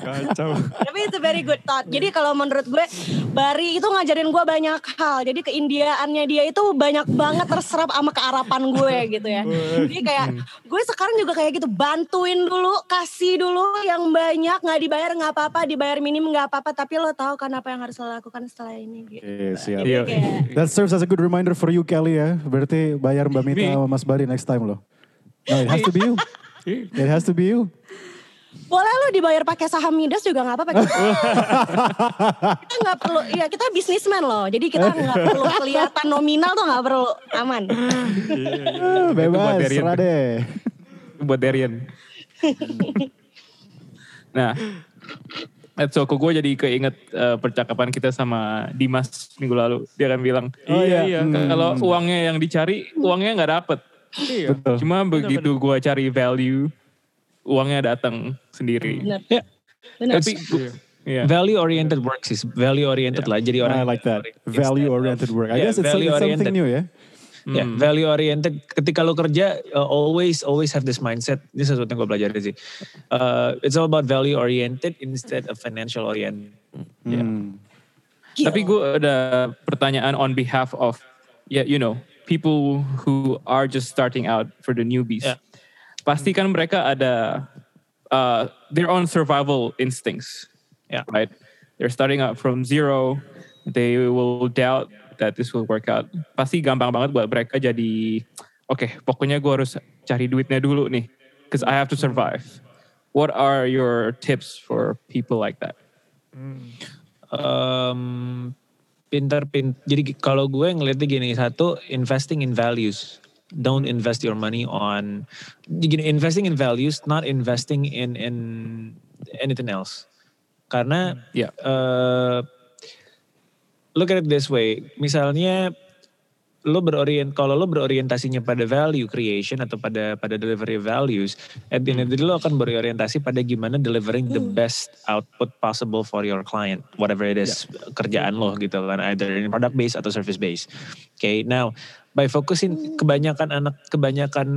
Speaker 4: Kacau.
Speaker 1: Tapi itu very good thought. Jadi kalau menurut gue, Bari itu ngajarin gue banyak hal. Jadi keindiaannya dia itu banyak banget terserap sama kearapan gue gitu ya. Jadi kayak gue sekarang juga kayak gitu, bantuin dulu, kasih dulu yang banyak, nggak dibayar nggak apa-apa, dibayar minim nggak apa-apa. Tapi lo tahu kan apa yang harus lo lakukan setelah ini. Gitu.
Speaker 3: Oke, siap.
Speaker 2: Iya.
Speaker 1: Kayak,
Speaker 3: That serves as a good reminder for you Kelly ya. Berarti bayar Mbak Mita
Speaker 2: Me.
Speaker 3: sama Mas Bari next time loh. No, it has to be you. It has to be you.
Speaker 1: boleh lo dibayar pakai saham Midas juga nggak apa-apa. kita nggak perlu, ya kita bisnismen loh. Jadi kita nggak perlu kelihatan nominal tuh nggak perlu, aman.
Speaker 3: Ah, Bebas,
Speaker 2: buat Darian.
Speaker 3: serah deh.
Speaker 2: buat Darian. nah, so kok gue jadi keinget eh, percakapan kita sama Dimas minggu lalu. Dia kan bilang,
Speaker 3: Oh, iya.
Speaker 2: iya,
Speaker 3: Hmm.
Speaker 2: kalau uangnya yang dicari, uangnya nggak dapet.
Speaker 4: Iya.
Speaker 3: Betul.
Speaker 2: Cuma begitu gue cari value, uangnya datang sendiri.
Speaker 1: Benar.
Speaker 5: ya
Speaker 1: Benar.
Speaker 2: Tapi, iya.
Speaker 5: value oriented work sih value oriented lah jadi
Speaker 3: I
Speaker 5: orang
Speaker 3: like that. Value oriented work. I
Speaker 5: Yeah,
Speaker 3: guess it's, it's something new ya.
Speaker 5: Ya, value oriented. Ketika lo kerja, uh, always always have this mindset. Ini sesuatu yang gue pelajari sih. Uh, it's all about value oriented instead of financial oriented. Ya.
Speaker 3: Hmm.
Speaker 2: Tapi gue ada pertanyaan on behalf of, ya you know, people who are just starting out for the newbies.
Speaker 5: Ya.
Speaker 2: Pasti kan mereka ada uh, their own survival instincts,
Speaker 5: Ya.
Speaker 2: right? They're starting out from zero. They will doubt that this will work out. Pasti gampang banget buat mereka jadi, oke, pokoknya gue harus cari duitnya dulu nih, because I have to survive. What are your tips for people like that?
Speaker 5: Um, pinter pin. Jadi kalau gue ngeliatnya gini, satu investing in values. Don't invest your money on gini, investing in values, not investing in in anything else. Karena
Speaker 2: Ya.
Speaker 5: uh, look at it this way. Misalnya lo berorient kalau lo berorientasinya pada value creation atau pada pada delivery values, at the end of the day lo akan berorientasi pada gimana delivering the best output possible for your client, whatever it is kerjaan lo gitu kan, either in product base atau service base. Okay, now by focusing kebanyakan anak kebanyakan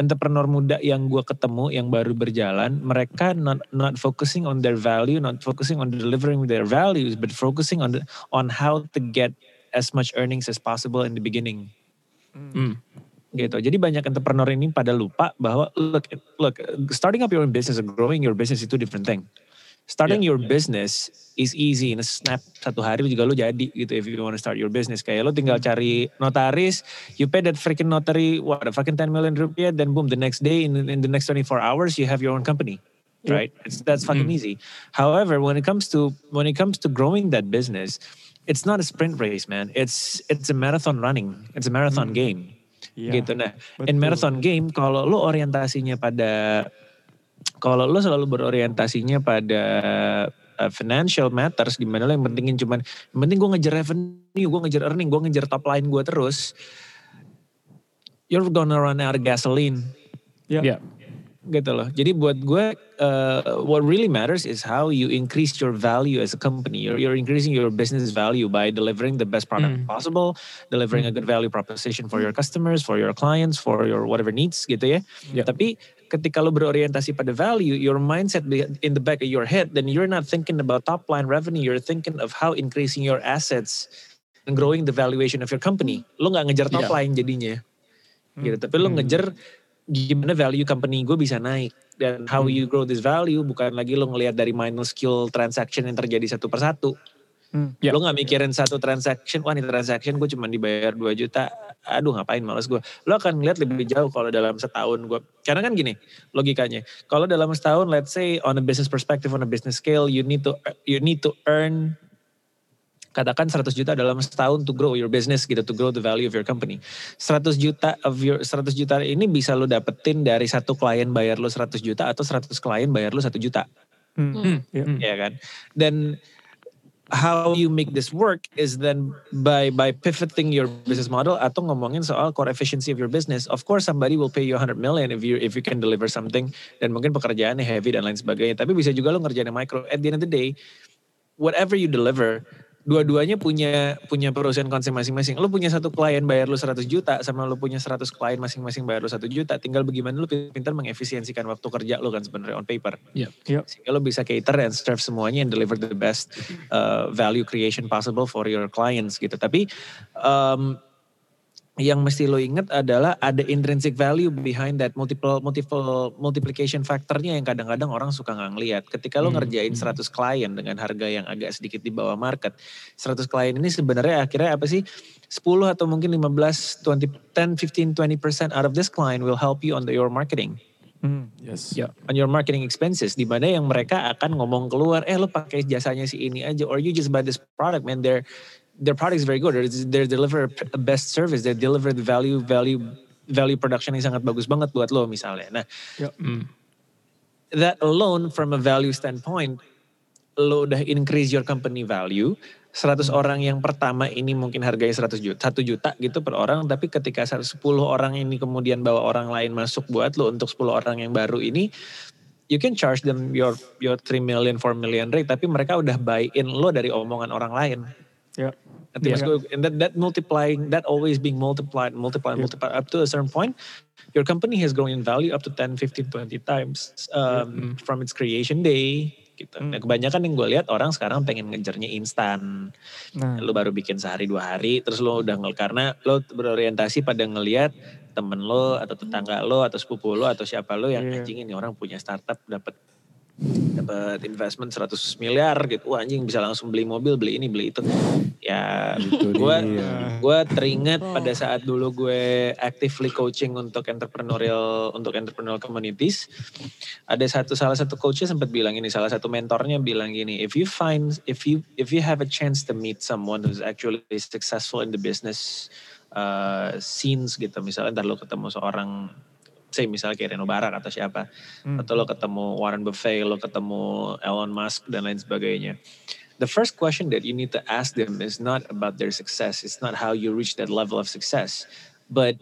Speaker 5: entrepreneur muda yang gue ketemu yang baru berjalan, mereka not not focusing on their value, not focusing on delivering their values, but focusing on the, on how to get as much earnings as possible in the beginning.
Speaker 2: Hmm.
Speaker 5: Gitu. Jadi banyak entrepreneur ini pada lupa bahwa look look starting up your own business and growing your business itu different thing. Starting your business is easy. In a snap satu hari juga lo jadi gitu if you want to start your business. Kayak lo tinggal cari notaris you pay that freaking notary what a fucking 10 million rupiah then boom the next day in, in the next 24 hours you have your own company right? It's, that's fucking easy. However when it comes to when it comes to growing that business it's not a sprint race man. It's it's a marathon running. It's a marathon game.
Speaker 4: Iya,
Speaker 5: gitu. Nah in
Speaker 4: betul.
Speaker 5: marathon game kalau lo orientasinya pada kalau lo selalu berorientasinya pada uh, financial matters di mana lo yang pentingin cuman yang penting gue ngejar revenue gue ngejar earning gue ngejar top line gue terus you're gonna run out of gasoline
Speaker 4: Iya.
Speaker 2: Yeah.
Speaker 5: gitu loh. Jadi buat gue, uh, what really matters is how you increase your value as a company. You're, you're increasing your business value by delivering the best product possible, delivering a good value proposition for your customers, for your clients, for your whatever needs gitu ya.
Speaker 2: Yeah.
Speaker 5: Tapi ketika lo berorientasi pada value, your mindset in the back of your head, then you're not thinking about top line revenue. You're thinking of how increasing your assets and growing the valuation of your company. Lo nggak ngejar top
Speaker 2: Yeah.
Speaker 5: line jadinya gitu. Tapi lo ngejar gimana value company gue bisa naik dan how you grow this value bukan lagi lo ngelihat dari minuscule transaction yang terjadi satu persatu.
Speaker 4: Hmm.
Speaker 2: Ya.
Speaker 5: Lo nggak mikirin satu transaction, wah ini transaction gue cuma dibayar 2 juta, aduh ngapain males gue. Lo akan ngeliat lebih jauh kalau dalam setahun gue. Karena kan gini logikanya, kalau dalam setahun let's say on a business perspective, on a business scale, you need to you need to earn katakan 100 juta dalam setahun to grow your business gitu, to grow the value of your company. 100 juta of your 100 juta ini bisa lo dapetin dari satu klien bayar lo 100 juta atau 100 klien bayar lo 1 juta.
Speaker 4: Hmm. Iya.
Speaker 5: Ya kan? Dan how you make this work is then by by pivoting your business model atau ngomongin soal core efficiency of your business. Of course somebody will pay you 100 million if you if you can deliver something dan mungkin pekerjaannya heavy dan lain sebagainya. Tapi bisa juga lo ngerjain micro. At the end of the day, whatever you deliver, dua-duanya punya punya perusahaan konsep masing-masing. Lo punya satu klien bayar lo 100 juta sama lo punya 100 klien masing-masing bayar lo 1 juta. Tinggal bagaimana lo pintar mengefisiensikan waktu kerja lo kan sebenarnya on paper.
Speaker 4: Iya.
Speaker 5: Sehingga lo bisa cater and serve semuanya and deliver the best uh, value creation possible for your clients gitu. Tapi um, yang mesti lo inget adalah ada intrinsic value behind that multiple multiple multiplication factornya yang kadang-kadang orang suka nggak ngeliat. Ketika lo ngerjain 100 klien dengan harga yang agak sedikit di bawah market, 100 klien ini sebenarnya akhirnya apa sih? 10 atau mungkin 15, 20, 10, 15, 20% out of this client will help you on the, your marketing
Speaker 4: Hmm.
Speaker 3: Yes.
Speaker 2: Ya.
Speaker 5: on your marketing expenses di mana yang mereka akan ngomong keluar eh lo pakai jasanya si ini aja or you just buy this product man their their product is very good they deliver best service they deliver the value value value production yang sangat bagus banget buat lo misalnya nah
Speaker 2: Hmm.
Speaker 5: that alone from a value standpoint lo udah increase your company value 100 orang yang pertama ini mungkin harganya 100 juta, 1 juta gitu per orang. Tapi ketika 10 orang ini kemudian bawa orang lain masuk buat lo untuk 10 orang yang baru ini, you can charge them your your 3 million, 4 million rate. Tapi mereka udah buy in lo dari omongan orang lain.
Speaker 4: Ya.
Speaker 5: Nanti
Speaker 4: Iya.
Speaker 5: maksud gue, and that, that multiplying, that always being multiplied, multiplied,
Speaker 4: Iya.
Speaker 5: multiplied up to a certain point, your company has grown in value up to 10, 15, 20 times um, from its creation day. Gitu.
Speaker 4: Hmm.
Speaker 5: Nah, kebanyakan yang gue lihat orang sekarang pengen ngejarnya instan.
Speaker 4: Nah.
Speaker 5: Lu baru bikin sehari dua hari, terus lo udah ngel karena lo berorientasi pada ngelihat temen lo atau tetangga lo atau sepupu lo atau siapa lo yang
Speaker 4: Iya.
Speaker 5: anjing ini orang punya startup dapat dapat investment 100 miliar gitu. Wah anjing bisa langsung beli mobil, beli ini, beli itu. Ya gue
Speaker 3: dia.
Speaker 5: gue teringat
Speaker 6: Oh.
Speaker 5: pada saat dulu gue actively coaching untuk entrepreneurial untuk entrepreneurial communities. Ada satu salah satu coachnya sempat bilang ini, salah satu mentornya bilang gini, if you find if you if you have a chance to meet someone who's actually successful in the business uh, scenes gitu, misalnya ntar lo ketemu seorang say misalnya kayak Reno Barat atau siapa,
Speaker 4: Hmm.
Speaker 5: atau lo ketemu Warren Buffett, lo ketemu Elon Musk dan lain sebagainya. the first question that you need to ask them is not about their success. It's not how you reach that level of success, but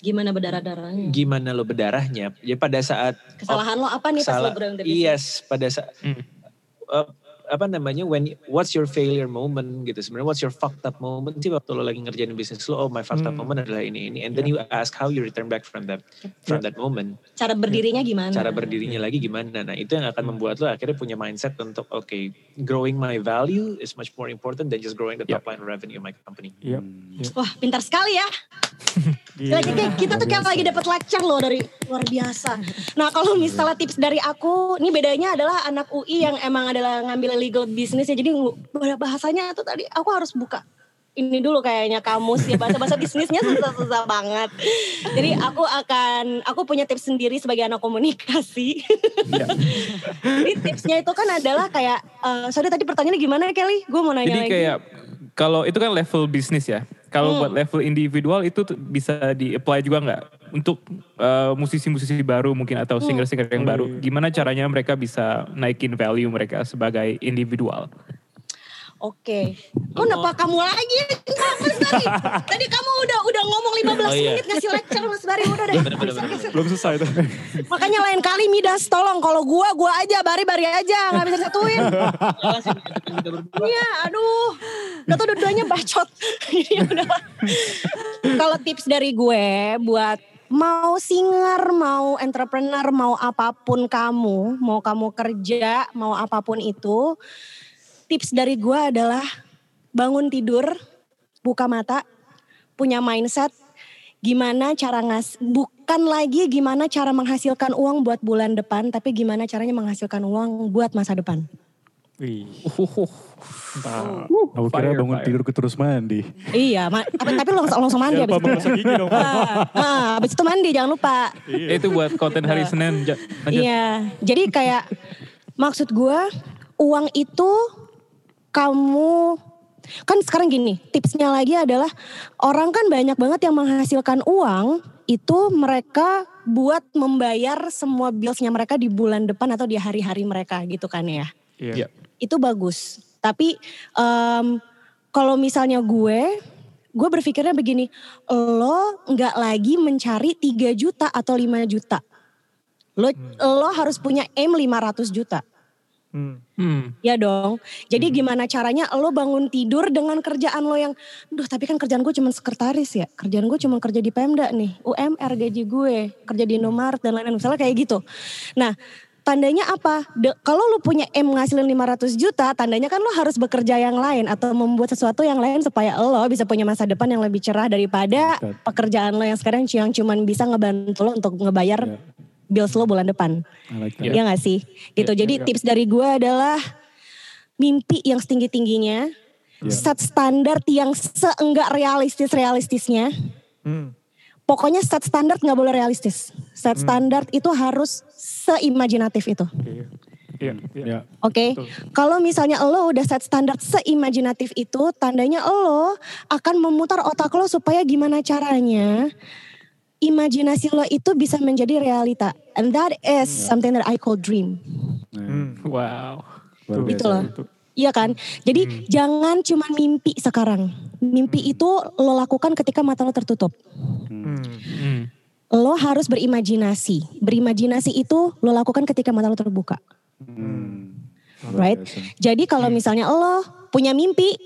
Speaker 1: Gimana berdarah-darahnya?
Speaker 5: gimana lo berdarahnya. Ya pada saat
Speaker 1: Kesalahan lo apa nih pas lo
Speaker 5: yes pada saat uh, apa namanya when what's your failure moment gitu. Sebenarnya what's your fucked up moment? Sih waktu lo lagi ngerjain bisnis lo oh my fucked up
Speaker 4: Hmm.
Speaker 5: moment adalah ini ini. And then you ask how you return back from that from that moment.
Speaker 1: Cara berdirinya gimana?
Speaker 5: cara berdirinya lagi gimana. Nah itu yang akan membuat lo akhirnya punya mindset untuk oke growing my value is much more important than just growing the top line revenue of my company.
Speaker 4: Yep.
Speaker 1: Wah pintar sekali ya. Kayak kita tuh kayak lagi dapat lecture loh dari luar biasa. Nah kalau misalnya tips dari aku, ini bedanya adalah anak UI yang emang adalah ngambil legal business ya. Jadi bahasanya tuh tadi aku harus buka ini dulu kayaknya kamus ya bahasa-bahasa bisnisnya susah-susah banget. Jadi aku akan aku punya tips sendiri sebagai anak komunikasi. Jadi tipsnya itu kan adalah kayak eh sorry tadi pertanyaannya gimana Kelly? Gue mau nanya
Speaker 2: Jadi
Speaker 1: lagi.
Speaker 2: kayak kalau itu kan level bisnis ya. Kalau
Speaker 1: Hmm.
Speaker 2: buat level individual itu bisa di-apply juga nggak untuk uh, musisi-musisi baru mungkin
Speaker 1: Hmm.
Speaker 2: atau singer-singer yang baru. Gimana caranya mereka bisa naikin value mereka sebagai individual?
Speaker 1: Oke. Oh, kenapa kamu lagi? Kenapa tadi? Tadi kamu udah udah ngomong 15
Speaker 5: Oh, iya.
Speaker 1: menit ngasih lecture Mas Bari udah deh.
Speaker 3: Belum selesai tuh.
Speaker 1: Makanya lain kali Midas tolong kalau gua gua aja Bari Bari aja nggak bisa satuin. Iya, aduh. Udah tuh dua-duanya bacot. Udah. Kalau tips dari gue buat mau singer, mau entrepreneur, mau apa pun kamu, mau kamu kerja, mau apa pun itu, tips dari gue adalah bangun tidur, buka mata, punya mindset, gimana cara ngas, bukan lagi gimana cara menghasilkan uang buat bulan depan, tapi gimana caranya menghasilkan uang buat masa depan.
Speaker 4: Wih. Mantap.
Speaker 3: Aku kira bangun
Speaker 2: fire.
Speaker 3: tidur ke terus mandi.
Speaker 1: Iya, ma- apa- tapi langsung, langsung mandi abis itu.
Speaker 4: gigi dong. Pak.
Speaker 1: Ah, ah, abis itu mandi jangan lupa.
Speaker 2: Itu buat konten hari Senin.
Speaker 1: Iya, jadi kayak maksud gue uang itu kamu kan sekarang gini tipsnya lagi adalah orang kan banyak banget yang menghasilkan uang itu mereka buat membayar semua billsnya mereka di bulan depan atau di hari-hari mereka gitu kan ya
Speaker 4: Iya.
Speaker 2: Iya.
Speaker 1: itu bagus. Tapi em, kalau misalnya gue, gue berpikirnya begini, lo nggak lagi mencari 3 juta atau 5 juta. Lo, lo harus punya aim 500 juta.
Speaker 4: Hmm.
Speaker 2: Hmm.
Speaker 1: Ya dong. Jadi gimana caranya lo bangun tidur dengan kerjaan lo yang, duh tapi kan kerjaan gue cuma sekretaris ya. Kerjaan gue cuma kerja di Pemda nih. UMR gaji gue, kerja di Indomaret dan lain-lain. Misalnya kayak gitu. Nah tandanya apa? De- kalau lo punya M ngasilin 500 juta, tandanya kan lo harus bekerja yang lain atau membuat sesuatu yang lain supaya lo bisa punya masa depan yang lebih cerah daripada pekerjaan lo yang sekarang yang cuman bisa ngebantu lo untuk ngebayar
Speaker 3: Ya.
Speaker 1: Bills lo bulan depan.
Speaker 3: I like that.
Speaker 1: Iya gak sih? Gitu. Jadi tips dari gue adalah mimpi yang setinggi-tingginya.
Speaker 3: Iya.
Speaker 1: Set standar yang seenggak realistis-realistisnya.
Speaker 4: Hmm.
Speaker 1: Pokoknya set standar nggak boleh realistis. Set standar itu harus seimajinatif itu.
Speaker 4: Iya. Iya. Iya.
Speaker 3: Ya.
Speaker 1: Oke,
Speaker 4: Betul.
Speaker 1: kalau misalnya lo udah set standar seimajinatif itu, tandanya lo akan memutar otak lo supaya gimana caranya imajinasi lo itu bisa menjadi realita. And that is something that I call dream.
Speaker 4: Hmm.
Speaker 2: Wow.
Speaker 3: Luar
Speaker 1: Gitu
Speaker 3: biasa.
Speaker 1: loh. Iya kan? Jadi
Speaker 4: Hmm.
Speaker 1: jangan cuma mimpi sekarang. Mimpi itu lo lakukan ketika mata lo tertutup.
Speaker 4: Hmm.
Speaker 2: Hmm.
Speaker 1: Lo harus berimajinasi. Berimajinasi itu lo lakukan ketika mata lo terbuka.
Speaker 3: Hmm.
Speaker 1: Right? Jadi kalau misalnya lo punya mimpi,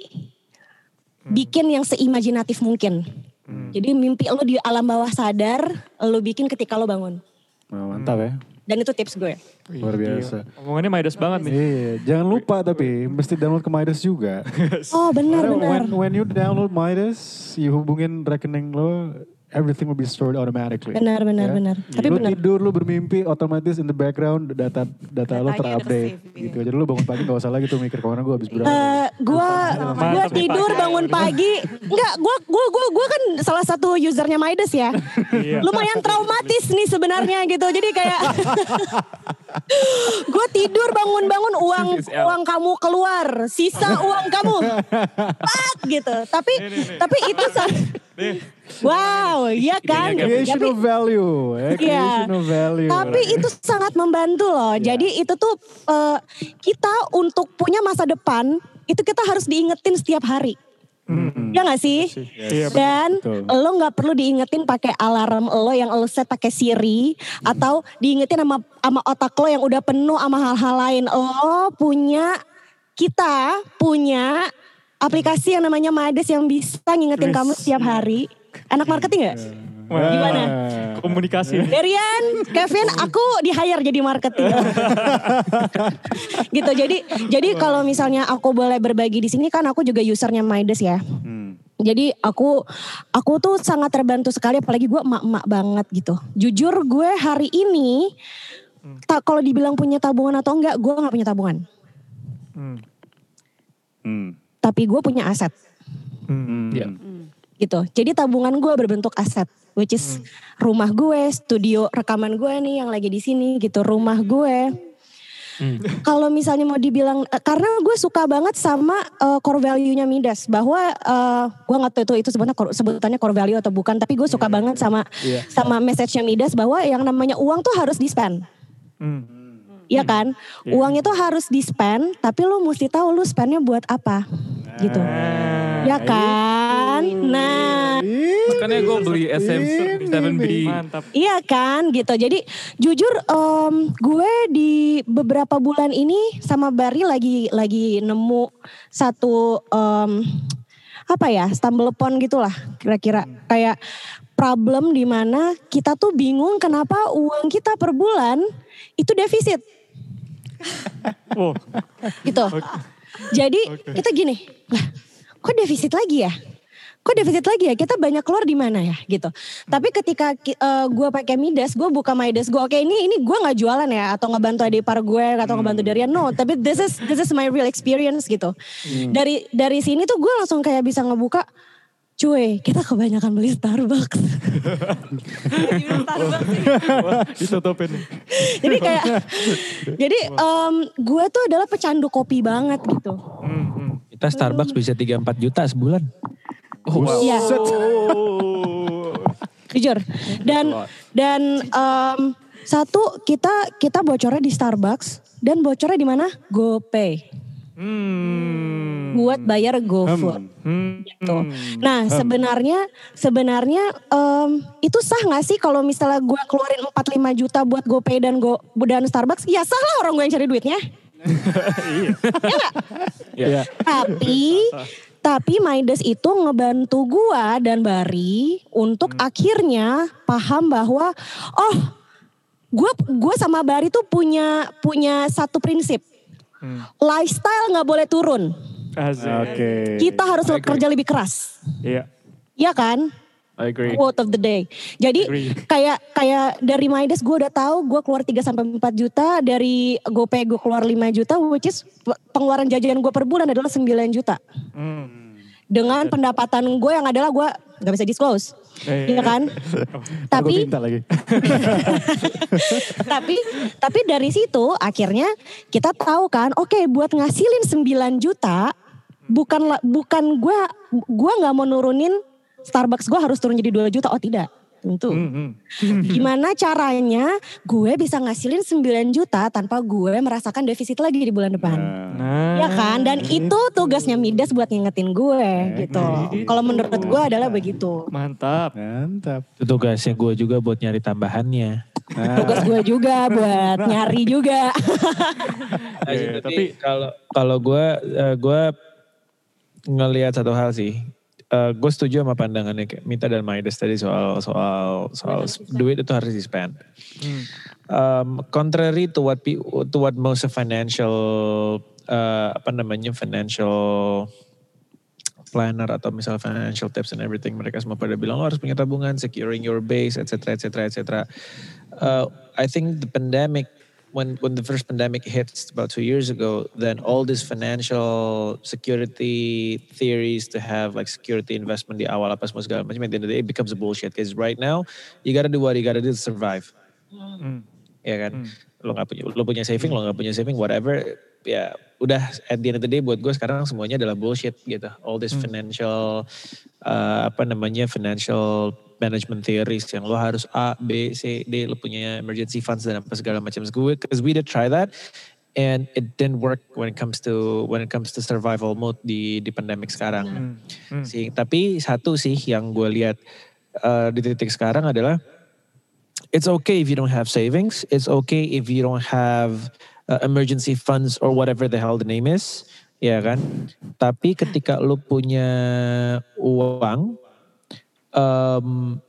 Speaker 1: bikin yang seimajinatif mungkin. Jadi mimpi lo di alam bawah sadar, lo bikin ketika lo bangun.
Speaker 3: Wah, mantap ya.
Speaker 1: Dan itu tips gue.
Speaker 3: Luar biasa.
Speaker 4: Omongannya Midas banget nih.
Speaker 3: Iya, jangan lupa tapi mesti download ke Midas juga.
Speaker 1: Oh benar benar.
Speaker 3: when, when you download Midas, you hubungin rekening lo, everything will be stored automatically.
Speaker 1: Benar benar
Speaker 3: Ya.
Speaker 1: benar. Tapi
Speaker 3: lu
Speaker 1: benar.
Speaker 3: tidur, lu bermimpi, otomatis in the background data data lo terupdate.
Speaker 6: tersave,
Speaker 3: Gitu. Jadi lu bangun pagi gak usah lagi tuh mikir ke mana gue habis berapa.
Speaker 1: Eh, gua tidur bangun pagi enggak gua gua gua gua kan salah satu usernya Midas ya
Speaker 4: Iya.
Speaker 1: lumayan traumatis nih sebenarnya gitu jadi kayak gue tidur bangun-bangun uang uang kamu keluar sisa uang kamu Pak, gitu tapi tapi itu wow iya kan
Speaker 3: Creation
Speaker 1: tapi
Speaker 3: of value. Ya,
Speaker 1: Iya.
Speaker 3: creation of value.
Speaker 1: Tapi itu sangat membantu loh.
Speaker 3: Iya.
Speaker 1: Jadi itu tuh eh, kita untuk punya masa depan itu kita harus diingetin setiap hari. Ya gak sih?
Speaker 4: Iya,
Speaker 1: Dan
Speaker 3: betul.
Speaker 1: lo nggak perlu diingetin pakai alarm lo yang lo set pakai Siri atau diingetin sama sama otak lo yang udah penuh sama hal-hal lain. Lo punya kita punya aplikasi yang namanya Mades yang bisa ngingetin
Speaker 4: Wis.
Speaker 1: kamu setiap hari. Anak marketing gak?
Speaker 4: Wah,
Speaker 1: Gimana?
Speaker 4: Komunikasi.
Speaker 1: Darian, Kevin, aku di hire jadi marketing. gitu. Jadi jadi kalau misalnya aku boleh berbagi di sini kan aku juga usernya Midas ya.
Speaker 3: Hmm.
Speaker 1: Jadi aku aku tuh sangat terbantu sekali apalagi gue emak-emak banget gitu. Jujur gue hari ini tak kalau dibilang punya tabungan atau enggak, gue nggak punya tabungan.
Speaker 4: Hmm.
Speaker 3: Hmm.
Speaker 1: Tapi gue punya aset
Speaker 4: Hmm.
Speaker 2: Iya.
Speaker 1: Gitu. Jadi tabungan gue berbentuk aset, which is rumah gue, studio rekaman gue nih yang lagi di sini gitu, rumah gue. Kalau misalnya mau dibilang, eh, karena gue suka banget sama eh, core value-nya Midas, bahwa eh, gue nggak tahu itu itu sebenarnya core- sebutannya core value atau bukan, tapi gue suka banget sama sama message-nya Midas bahwa yang namanya uang tuh harus di spend.
Speaker 4: Hmm.
Speaker 1: Iya kan? Uang itu harus di spend, tapi lu mesti tahu lu spendnya buat apa, gitu. Ya kan? Nah,
Speaker 2: Makanya gue beli SM7B.
Speaker 4: Mantap.
Speaker 1: Iya kan gitu. Jadi jujur em, gue di beberapa bulan ini sama Bari lagi lagi nemu satu em, apa ya stumble upon gitulah kira-kira kayak problem di mana kita tuh bingung kenapa uang kita per bulan itu defisit
Speaker 4: Oh,
Speaker 1: gitu. Jadi kita gini, lah kok defisit lagi ya? Kok defisit lagi ya? Kita banyak keluar di mana ya gitu. Tapi ketika ki- eh, gue pakai Midas, gue buka Midas gue, oke ini ini gue nggak jualan ya atau ngebantu adik par gue atau ngebantu Darian, no. Tapi this is this is my real experience gitu. Dari dari sini tuh gue langsung kayak bisa ngebuka, cuy kita kebanyakan beli Starbucks.
Speaker 4: ditutupin.
Speaker 1: jadi kayak, jadi em, gue tuh adalah pecandu kopi banget gitu.
Speaker 4: Hmm, hmm.
Speaker 5: Kita Starbucks bisa 3-4 juta sebulan.
Speaker 1: Iya.
Speaker 4: Oh.
Speaker 1: jujur dan dan em, satu kita kita bocornya di Starbucks dan bocornya di mana GoPay
Speaker 4: Hmm.
Speaker 1: buat bayar GoFood
Speaker 4: Hmm.
Speaker 1: gitu. Nah sebenarnya sebenarnya em, itu sah nggak sih kalau misalnya gue keluarin 4-5 juta buat GoPay dan Go dan Starbucks? Ya sah lah orang gue yang cari duitnya.
Speaker 2: Iya.
Speaker 1: Tapi tapi Midas itu ngebantu gua dan Bari untuk akhirnya paham bahwa oh gua gua sama Bari tuh punya punya satu prinsip. Lifestyle nggak boleh turun.
Speaker 3: Oke.
Speaker 1: Kita harus kerja lebih keras.
Speaker 4: Iya.
Speaker 1: Iya kan?
Speaker 2: I agree.
Speaker 1: Quote of the day. Jadi
Speaker 4: Agree.
Speaker 1: kayak kayak dari Midas gue udah tahu gue keluar 3 sampai 4 juta, dari GoPay gue keluar 5 juta which is pengeluaran jajan gue per bulan adalah 9 juta.
Speaker 4: Hmm.
Speaker 1: Dengan pendapatan gue yang adalah gue nggak bisa disclose.
Speaker 4: Eh,
Speaker 1: Iya kan?
Speaker 3: Gua
Speaker 1: tapi
Speaker 3: lagi.
Speaker 1: tapi tapi dari situ akhirnya kita tahu kan, oke buat ngasilin 9 juta bukan bukan gue gue nggak mau nurunin Starbucks gue harus turun jadi 2 juta. Oh tidak, tentu.
Speaker 4: Hmm, hmm.
Speaker 1: Gimana caranya gue bisa ngasilin 9 juta tanpa gue merasakan defisit lagi di bulan depan.
Speaker 4: Nah.
Speaker 1: Ya kan? Dan itu tugasnya Midas buat ngingetin gue gitu. Kalau menurut gue adalah begitu.
Speaker 4: Mantap.
Speaker 3: Mantap.
Speaker 5: Itu tugasnya gue juga buat nyari tambahannya.
Speaker 1: Tugas gue juga buat nyari juga.
Speaker 5: Tapi
Speaker 4: tapi-
Speaker 5: kalau kalau gue eh, gue ngelihat satu hal sih. Eh, gue setuju sama pandangannya kayak Mita dan Maides tadi soal soal soal duit itu harus di spend. Um, contrary to what to what most of financial eh, apa namanya financial planner atau misal financial tips and everything mereka semua pada bilang lo harus punya tabungan, securing your base, etc. etc. etc. Uh, I think the pandemic when when the first pandemic hits about two years ago, then all these financial security theories to have like security investment di awal apa semua segala macam at the end of the day it becomes a bullshit. Because right now you gotta do what you gotta do to survive.
Speaker 4: Hmm.
Speaker 5: Ya kan, lo nggak punya lo punya saving, lo nggak punya saving, whatever. Ya udah at the end of the day buat gue sekarang semuanya adalah bullshit gitu. All this financial uh, apa namanya financial management theories yang lo harus A, B, C, D, lo punya emergency funds dan apa segala macam. Gue, because we did try that, and it didn't work when it comes to when it comes to survival mode di di pandemic sekarang.
Speaker 4: Hmm. Hmm.
Speaker 5: Sih, tapi satu sih yang gue lihat uh, di titik sekarang adalah it's okay if you don't have savings, it's okay if you don't have uh, emergency funds or whatever the hell the name is, ya kan? Tapi ketika lu punya uang, um,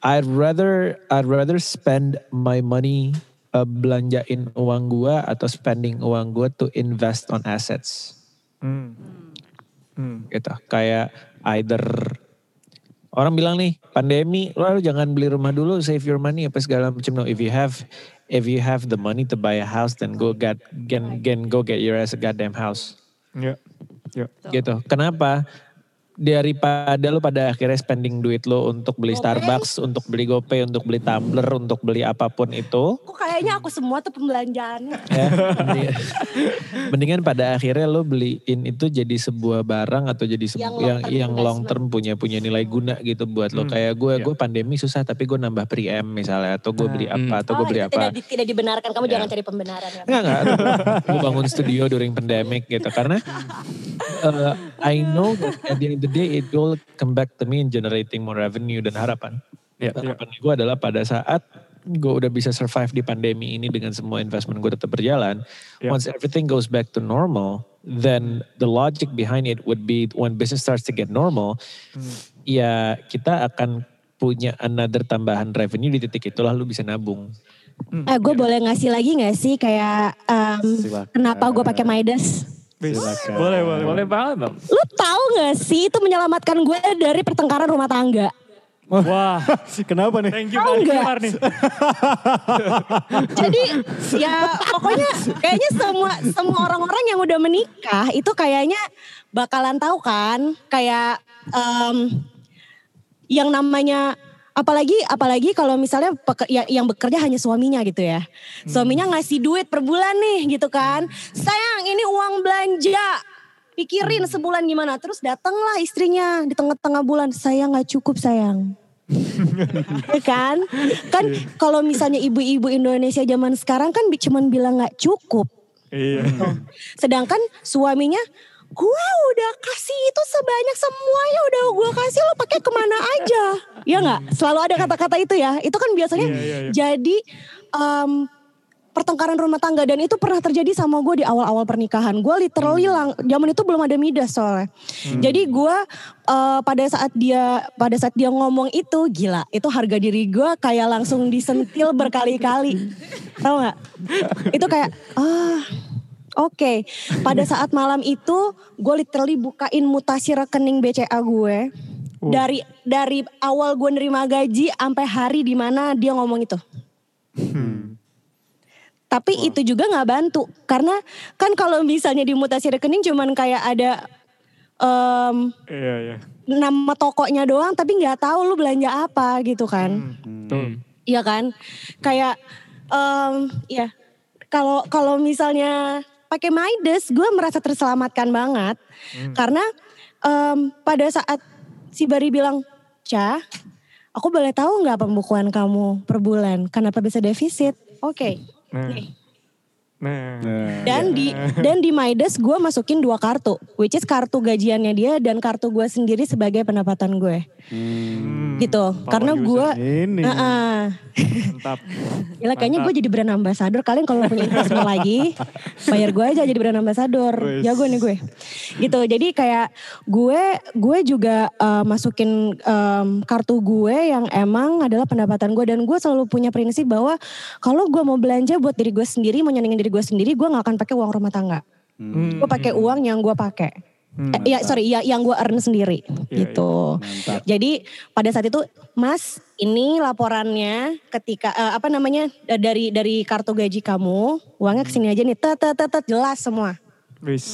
Speaker 5: I'd rather I'd rather spend my money uh, belanjain uang gua atau spending uang gua to invest on assets
Speaker 4: Hmm. Hmm.
Speaker 5: gitu. Kayak either orang bilang nih pandemi lo jangan beli rumah dulu save your money apa segala macam no if you have if you have the money to buy a house then go get gen, gen go get your ass a goddamn house
Speaker 4: Ya. Ya.
Speaker 5: gitu. Kenapa? Daripada lo pada akhirnya spending duit lo untuk beli
Speaker 1: Gopay?
Speaker 5: Starbucks, untuk beli GoPay, untuk beli Tumblr, untuk beli apa pun itu,
Speaker 1: Kok kayaknya aku semua tuh pembelanjaannya.
Speaker 5: ya mendingan, mendingan pada akhirnya lo beliin itu jadi sebuah barang atau jadi sebu-
Speaker 1: Yang
Speaker 5: yang
Speaker 1: long term
Speaker 5: yang long term punya punya nilai guna gitu buat lo
Speaker 4: Hmm,
Speaker 5: kayak gue
Speaker 4: iya.
Speaker 5: gue pandemi susah tapi gue nambah pre-M misalnya atau gue beli
Speaker 2: Hmm.
Speaker 5: apa atau
Speaker 1: oh,
Speaker 5: gue beli
Speaker 1: itu
Speaker 5: apa
Speaker 1: Tidak, di- tidak dibenarkan. Kamu
Speaker 5: Ya.
Speaker 1: jangan cari pembenaran ya.
Speaker 5: Enggak enggak. gue bangun studio during pandemic gitu karena uh, I know that at the end of the day it will come back to me in generating more revenue dan harapan.
Speaker 4: Ya.
Speaker 5: Dan harapan gue adalah pada saat gue udah bisa survive di pandemi ini dengan semua investment gue tetap berjalan.
Speaker 4: Ya.
Speaker 5: Once everything goes back to normal, then the logic behind it would be when business starts to get normal, ya kita akan punya another tambahan revenue di titik itu lalu bisa nabung.
Speaker 1: Eh, gue boleh ngasih lagi gak sih kayak em,
Speaker 3: Silakan.
Speaker 1: kenapa gue pakai Midas?
Speaker 3: Silakan.
Speaker 4: Boleh, boleh.
Speaker 2: Boleh banget dong.
Speaker 1: Lu tahu gak sih itu menyelamatkan gue dari pertengkaran rumah tangga?
Speaker 4: Wah,
Speaker 3: Kenapa nih?
Speaker 4: thank you? Kimar nih.
Speaker 1: Jadi ya pokoknya kayaknya semua semua orang-orang yang udah menikah itu kayaknya bakalan tahu kan kayak em, yang namanya apalagi apalagi kalau misalnya peke- ya- yang bekerja hanya suaminya gitu ya. Suaminya ngasih duit per bulan nih gitu kan. Sayang ini uang belanja. Pikirin sebulan gimana. Terus datanglah istrinya di tengah-tengah bulan. Saya nggak cukup sayang. Ya kan? Kan kalau misalnya ibu-ibu Indonesia zaman sekarang kan cuman bilang nggak cukup.
Speaker 4: Iya.
Speaker 1: Sedangkan suaminya, gua udah kasih itu sebanyak semuanya udah gua kasih lo pakai ke mana aja. Ya nggak? Selalu ada kata-kata itu ya. Itu kan biasanya
Speaker 4: Iya, iya, iya.
Speaker 1: jadi em, pertengkaran rumah tangga dan itu pernah terjadi sama gue di awal-awal pernikahan. Gue literally lang, zaman itu belum ada midas soalnya. Jadi gue eh, pada saat dia pada saat dia ngomong itu gila, itu harga diri gue kayak langsung disentil berkali-kali. Tahu nggak? Itu kayak ah Oke, pada saat malam itu gue literally bukain mutasi rekening BCA gue dari dari awal gue nerima gaji sampai hari di mana dia ngomong itu. Tapi itu juga nggak bantu karena kan kalau misalnya di mutasi rekening cuman kayak ada em,
Speaker 4: Iya, iya.
Speaker 1: nama tokonya doang tapi nggak tahu lu belanja apa gitu kan.
Speaker 4: Tuh.
Speaker 1: Iya kan? Kayak em ya kalau kalau misalnya pakai Midas gue merasa terselamatkan banget karena em, pada saat si Bari bilang, "Cah, aku boleh tahu nggak pembukuan kamu per bulan? Kenapa bisa defisit?" Oke.
Speaker 4: Nah.
Speaker 1: Nih.
Speaker 4: Nah.
Speaker 3: Nah,
Speaker 1: Dan di dan di Midas gue masukin dua kartu, which is kartu gajiannya dia dan kartu gue sendiri sebagai pendapatan gue,
Speaker 4: Hmm.
Speaker 1: Gitu.
Speaker 4: Power
Speaker 1: Karena gue,
Speaker 3: ini.
Speaker 1: Heeh.
Speaker 4: Mantap.
Speaker 1: Gila kayaknya gue jadi brand ambassador. Kalian kalau punya investment lagi, bayar gue aja jadi brand ambassador.
Speaker 4: Wes.
Speaker 1: Jago nih gue. Gitu. Jadi kayak gue gue juga uh, masukin um, kartu gue yang emang adalah pendapatan gue dan gue selalu punya prinsip bahwa kalau gue mau belanja buat diri gue sendiri, mau nyenengin diri gue sendiri, gue nggak akan pakai uang rumah tangga.
Speaker 4: Hmm.
Speaker 1: Gue pakai uang yang gue pakai.
Speaker 4: Hmm.
Speaker 1: Eh, ya sorry, ya yang gue earn sendiri,
Speaker 4: Iya,
Speaker 1: gitu.
Speaker 3: Mantap.
Speaker 1: Jadi pada saat itu, Mas, ini laporannya ketika eh, apa namanya dari dari kartu gaji kamu, uangnya ke sini aja nih, tet tet tet, tet, jelas semua,
Speaker 4: Wis.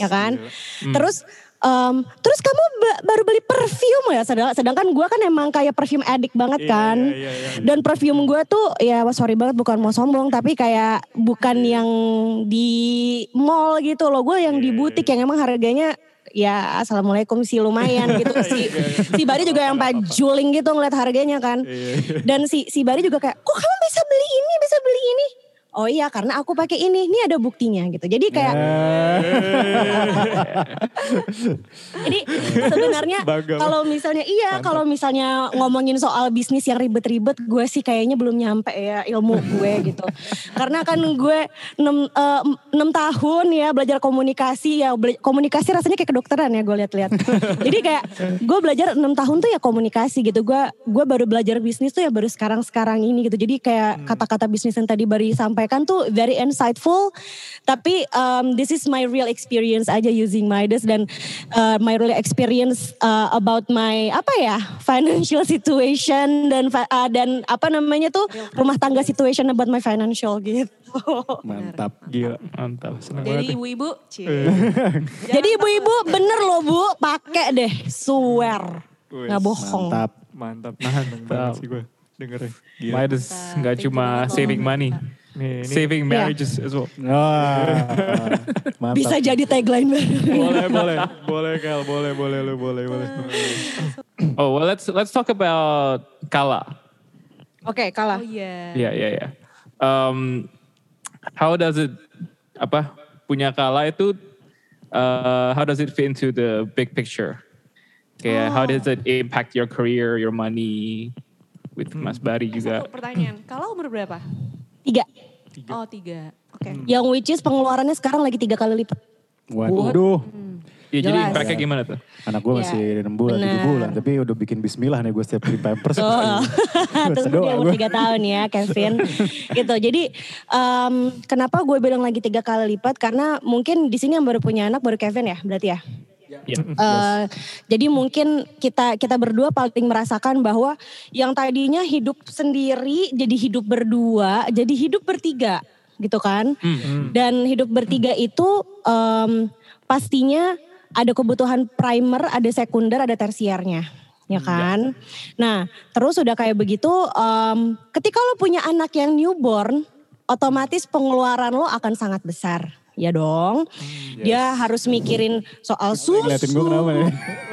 Speaker 1: ya kan?
Speaker 4: Hmm.
Speaker 1: Terus em, terus kamu ba- baru beli parfum ya, sedang- sedangkan gue kan emang kayak perfume addict banget
Speaker 4: Iya,
Speaker 1: kan.
Speaker 4: iya, iya, iya.
Speaker 1: Dan perfume gue tuh ya sorry banget bukan mau sombong tapi kayak bukan
Speaker 4: Iya.
Speaker 1: yang di mall gitu loh. Gue yang di
Speaker 4: Iya,
Speaker 1: butik yang emang harganya ya assalamualaikum sih lumayan gitu. si, si Bari juga yang pajuling gitu ngeliat harganya kan.
Speaker 4: Iya, iya.
Speaker 1: Dan si si Bari juga kayak kok kamu bisa beli ini bisa beli ini. Oh iya karena aku pakai ini, ini ada buktinya gitu. Jadi kayak Jadi sebenarnya kalau misalnya iya kalau misalnya ngomongin soal bisnis yang ribet-ribet gue sih kayaknya belum nyampe ya ilmu gue gitu. Karena kan gue 6, eh, 6 tahun ya belajar komunikasi ya bela- komunikasi rasanya kayak kedokteran ya gue lihat-lihat. Jadi kayak gue belajar 6 tahun tuh ya komunikasi gitu. Gue gue baru belajar bisnis tuh ya baru sekarang-sekarang ini gitu. Jadi kayak kata-kata bisnis yang tadi baru disampaikan tuh very insightful. Tapi um, this is my real experience aja using Midas dan uh, my real experience uh, about my apa ya financial situation dan uh, dan apa namanya tuh rumah tangga situation about my financial gitu.
Speaker 3: Mantap.
Speaker 4: Gila.
Speaker 2: Mantap.
Speaker 4: Seneng
Speaker 6: Jadi ibu-ibu, cie.
Speaker 1: Jadi ibu-ibu bener loh bu, pakai deh, swear, nggak bohong.
Speaker 3: Mantap.
Speaker 4: Mantap. Seneng banget sih gue dengernya. Gila.
Speaker 2: Midas nggak cuma saving money,
Speaker 4: Nih, ini
Speaker 2: saving
Speaker 1: Iya.
Speaker 2: marriages as well.
Speaker 3: Wah, mantap.
Speaker 1: Bisa jadi tagline baru.
Speaker 4: boleh, boleh, boleh Kal, boleh, boleh, lu boleh, boleh.
Speaker 2: Oh well, let's let's talk about Kala.
Speaker 1: Oke,
Speaker 6: Oh
Speaker 1: kalah.
Speaker 6: iya.
Speaker 2: Yeah, yeah, yeah. Um, how does it apa punya Kala itu uh, how does it fit into the big picture? Kayak how does it impact your career, your money with Mas Bari juga?
Speaker 6: Satu pertanyaan, kalau umur berapa?
Speaker 1: Tiga.
Speaker 6: Oh tiga, oke.
Speaker 1: Yang which is pengeluarannya sekarang lagi tiga kali lipat.
Speaker 3: Waduh.
Speaker 2: Ya, jadi impactnya gimana tuh?
Speaker 3: Anak gue masih
Speaker 1: Ya,
Speaker 3: 6 bulan, 7
Speaker 1: benar.
Speaker 3: bulan. Tapi udah bikin bismillah nih gue setiap beli pampers.
Speaker 1: Oh. Tunggu dia umur
Speaker 3: gua.
Speaker 1: tiga tahun ya Kevin. gitu. Jadi um, kenapa gue bilang lagi tiga kali lipat? Karena mungkin di sini yang baru punya anak baru Kevin ya berarti ya.
Speaker 2: Ya.
Speaker 1: Eh, Jadi mungkin kita kita berdua paling merasakan bahwa yang tadinya hidup sendiri jadi hidup berdua, jadi hidup bertiga gitu kan. Dan hidup bertiga itu em, pastinya ada kebutuhan primer, ada sekunder, ada tersiernya. Ya kan? Nah terus udah kayak begitu em, ketika lo punya anak yang newborn otomatis pengeluaran lo akan sangat besar. Ya dong. Dia harus mikirin soal susu.
Speaker 3: Ngeliatin gue kenapa nih?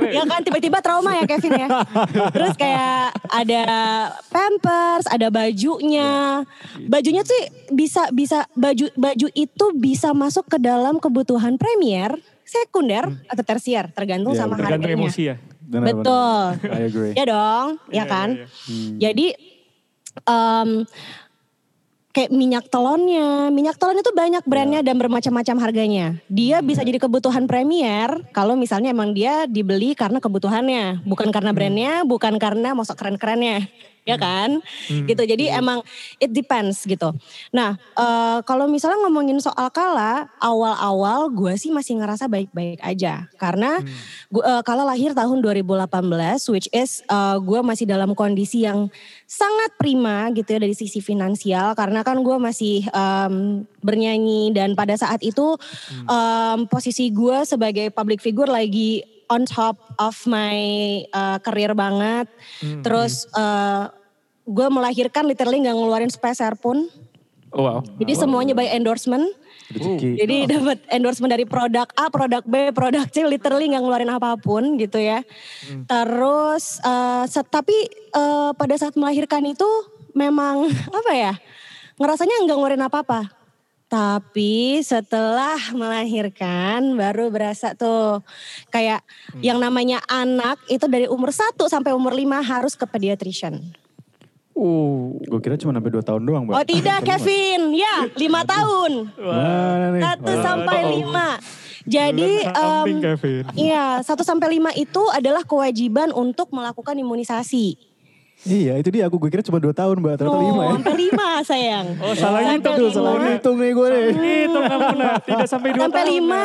Speaker 1: Ya kan tiba-tiba trauma ya Kevin ya. Terus kayak ada pampers, ada bajunya. Bajunya tuh bisa bisa baju baju itu bisa masuk ke dalam kebutuhan premier, sekunder atau tersier tergantung
Speaker 3: Iya,
Speaker 1: sama
Speaker 4: tergantung
Speaker 1: harganya.
Speaker 4: emosi ya.
Speaker 3: Benar,
Speaker 1: Betul.
Speaker 3: benar. I agree.
Speaker 1: Ya dong, ya
Speaker 4: Iya,
Speaker 1: kan?
Speaker 4: iya, iya.
Speaker 1: Jadi em, kayak minyak telonnya, minyak telon itu banyak brandnya dan bermacam-macam harganya. Dia bisa jadi kebutuhan premier kalau misalnya emang dia dibeli karena kebutuhannya, bukan karena brandnya, bukan karena masuk keren-kerennya, ya kan? Gitu. Jadi emang it depends gitu. Nah, eh, kalau misalnya ngomongin soal kala, awal-awal gue sih masih ngerasa baik-baik aja karena gua, eh, kala lahir tahun 2018, which is eh, gue masih dalam kondisi yang sangat prima gitu ya dari sisi finansial karena kan gue masih em, bernyanyi dan pada saat itu em, posisi gue sebagai public figure lagi on top of my eh, career banget. Terus eh, gue melahirkan literally nggak ngeluarin speser pun.
Speaker 2: Oh wow.
Speaker 1: Jadi semuanya by endorsement.
Speaker 3: Rezeki.
Speaker 1: Jadi dapat endorsement dari produk A, produk B, produk C, literally nggak ngeluarin apa pun gitu ya. Terus, eh, set- tapi eh, pada saat melahirkan itu memang apa ya, ngerasanya nggak ngeluarin apa-apa. Tapi setelah melahirkan baru berasa tuh kayak yang namanya anak itu dari umur 1 sampai umur 5 harus ke pediatrician.
Speaker 4: Uh,
Speaker 3: Gue kira cuma sampai 2 tahun doang, Mbak.
Speaker 1: Oh tidak Kevin, ya 5 tahun.
Speaker 3: Nih?
Speaker 1: Satu sampai lima. Jadi
Speaker 4: samping
Speaker 1: em,
Speaker 4: Kevin.
Speaker 1: iya satu sampai lima itu adalah kewajiban untuk melakukan imunisasi.
Speaker 3: Iya, itu dia. Aku gue kira cuma 2 tahun, Mbak. Ternyata 5 ya.
Speaker 1: sampai lima sayang.
Speaker 4: Oh salah.
Speaker 3: Aduh,
Speaker 1: lima.
Speaker 3: salah ngitung nih gue nih.
Speaker 4: Itu kamu nah, tidak sampai dua
Speaker 1: Sampai
Speaker 4: tahun.
Speaker 1: lima.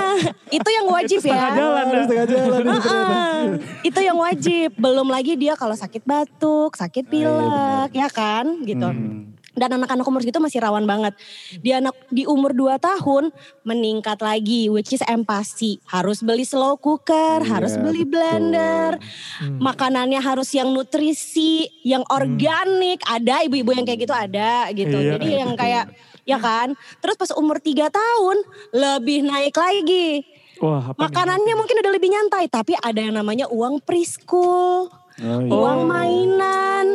Speaker 1: Itu yang wajib
Speaker 4: Itu setengah
Speaker 1: ya.
Speaker 4: jalan.
Speaker 3: Harus setengah jalan nih ternyata.
Speaker 1: Ah, itu yang wajib. Belum lagi dia kalau sakit batuk, sakit pilek, ya kan, gitu.
Speaker 3: Hmm.
Speaker 1: Dan anak-anak umur segitu masih rawan banget. Di anak di umur 2 tahun meningkat lagi which is empati. Harus beli slow cooker,
Speaker 3: Iya,
Speaker 1: harus beli
Speaker 3: betul.
Speaker 1: blender. Makanannya harus yang nutrisi, yang organik. Ada ibu-ibu yang kayak gitu ada gitu.
Speaker 4: Iya,
Speaker 1: Jadi yang kayak ya kan. Terus pas umur 3 tahun lebih naik lagi.
Speaker 4: Wah apa nih?
Speaker 1: Makanannya mungkin udah lebih nyantai, tapi ada yang namanya uang preschool.
Speaker 3: Oh, iya.
Speaker 1: uang mainan,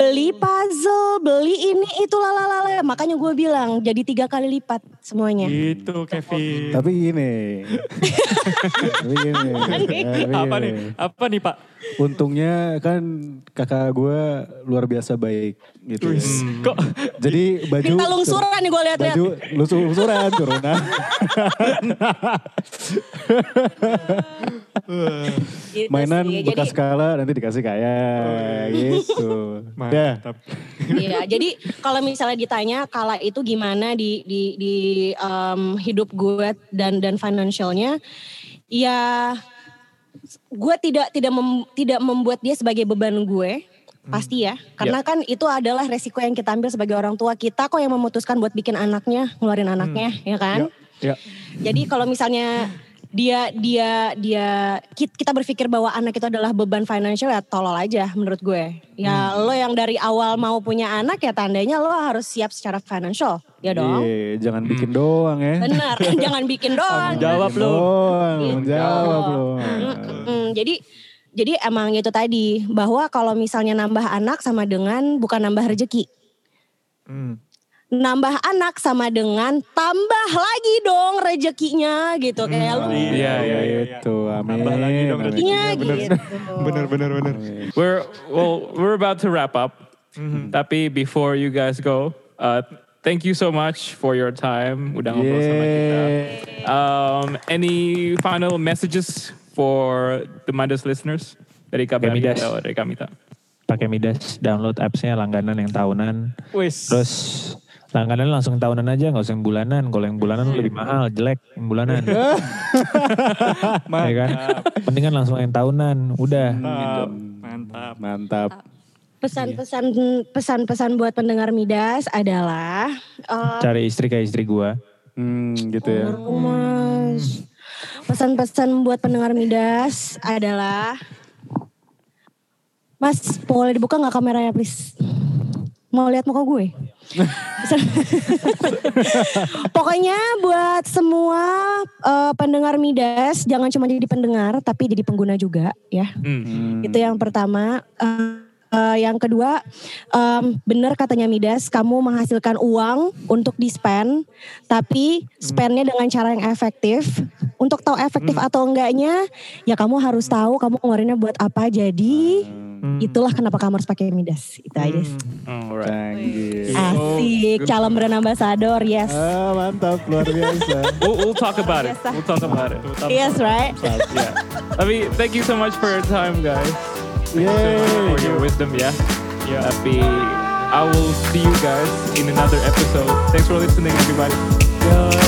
Speaker 1: beli puzzle, beli ini itu lalalala. Makanya gue bilang jadi tiga kali lipat semuanya.
Speaker 4: Gitu Kevin.
Speaker 3: Tapi gini. Tapi gini. Tapi
Speaker 4: Apa nih? Apa nih Pak?
Speaker 3: Untungnya kan kakak gue luar biasa baik gitu. ya.
Speaker 4: Kok
Speaker 3: Jadi baju
Speaker 1: Minta lungsuran nih gue lihat-lihat.
Speaker 3: baju lusur lungsuran corona.
Speaker 1: Gitu
Speaker 3: Mainan
Speaker 1: sih.
Speaker 3: bekas
Speaker 1: Jadi,
Speaker 3: kala nanti dikasih kaya gitu. Dah.
Speaker 4: mantap.
Speaker 1: iya, jadi kalau misalnya ditanya kala itu gimana di di di em, hidup gue dan dan financialnya, ya gue tidak tidak mem- tidak membuat dia sebagai beban gue pasti ya. Karena kan itu adalah resiko yang kita ambil sebagai orang tua kita kok yang memutuskan buat bikin anaknya ngeluarin anaknya ya kan?
Speaker 3: Ya.
Speaker 1: Jadi kalau misalnya dia dia dia ki- kita berpikir bahwa anak itu adalah beban financial ya tolol aja menurut gue. Ya lo yang dari awal mau punya anak ya tandanya lo harus siap secara financial. Ya dong.
Speaker 3: Iya, jangan bikin doang ya.
Speaker 1: Benar, jangan bikin doang.
Speaker 4: Jawab
Speaker 1: Gitu.
Speaker 3: jawab lu.
Speaker 1: Mm, jadi jadi emang itu tadi bahwa kalau misalnya nambah anak sama dengan bukan nambah rezeki.
Speaker 4: Hmm.
Speaker 1: Nambah anak sama dengan tambah lagi dong rezekinya gitu kayak lu.
Speaker 2: Iya, iya, iya.
Speaker 3: Itu, amin.
Speaker 4: Tambah lagi dong.
Speaker 1: Rezekinya
Speaker 4: bener.
Speaker 1: gitu.
Speaker 4: Bener bener bener.
Speaker 2: We're well, we're about to wrap up. Tapi before you guys go, uh, thank you so much for your time. Udah ngobrol sama kita.
Speaker 3: Yeah.
Speaker 2: Um, any final messages for the Midas listeners dari kami
Speaker 5: Midas.
Speaker 2: atau dari kami tak?
Speaker 5: Pakai Midas, download appsnya langganan yang tahunan.
Speaker 4: Wis.
Speaker 5: Terus langganan langsung tahunan aja, nggak usah yang bulanan. Kalau yang bulanan lebih mahal, jelek yang bulanan. ya kan? Mendingan langsung yang tahunan, udah.
Speaker 4: Mantap. Mantap.
Speaker 3: Mantap.
Speaker 1: Pesan-pesan pesan-pesan buat pendengar Midas adalah eh,
Speaker 5: Cari istri kayak istri gua.
Speaker 3: Hmm, gitu ya.
Speaker 1: Oh, Mas. Pesan-pesan buat pendengar Midas adalah Mas, boleh dibuka nggak kameranya please? Mau lihat muka gue? Pokoknya buat semua eh, pendengar Midas jangan cuma jadi pendengar tapi jadi pengguna juga ya.
Speaker 3: Hmm.
Speaker 1: Itu yang pertama. Eh, eh, yang kedua, em, benar katanya Midas, kamu menghasilkan uang untuk di spend, tapi spendnya dengan cara yang efektif. Untuk tahu efektif atau enggaknya, ya kamu harus tahu kamu ngeluarinnya buat apa. Jadi itulah kenapa kamu harus pakai Midas. Itu aja. sih.
Speaker 2: Alright.
Speaker 1: Asik, calon brand ambassador, yes.
Speaker 3: Ah, mantap, luar biasa.
Speaker 2: We'll, we'll talk about it.
Speaker 1: Biasa.
Speaker 2: We'll talk about it.
Speaker 1: Yes, right?
Speaker 2: yeah. Tapi thank you so much for your time, guys. Thank you so much for your wisdom, ya. Yeah. Tapi I will see you guys in another episode. Thanks for listening, everybody.
Speaker 4: Yo.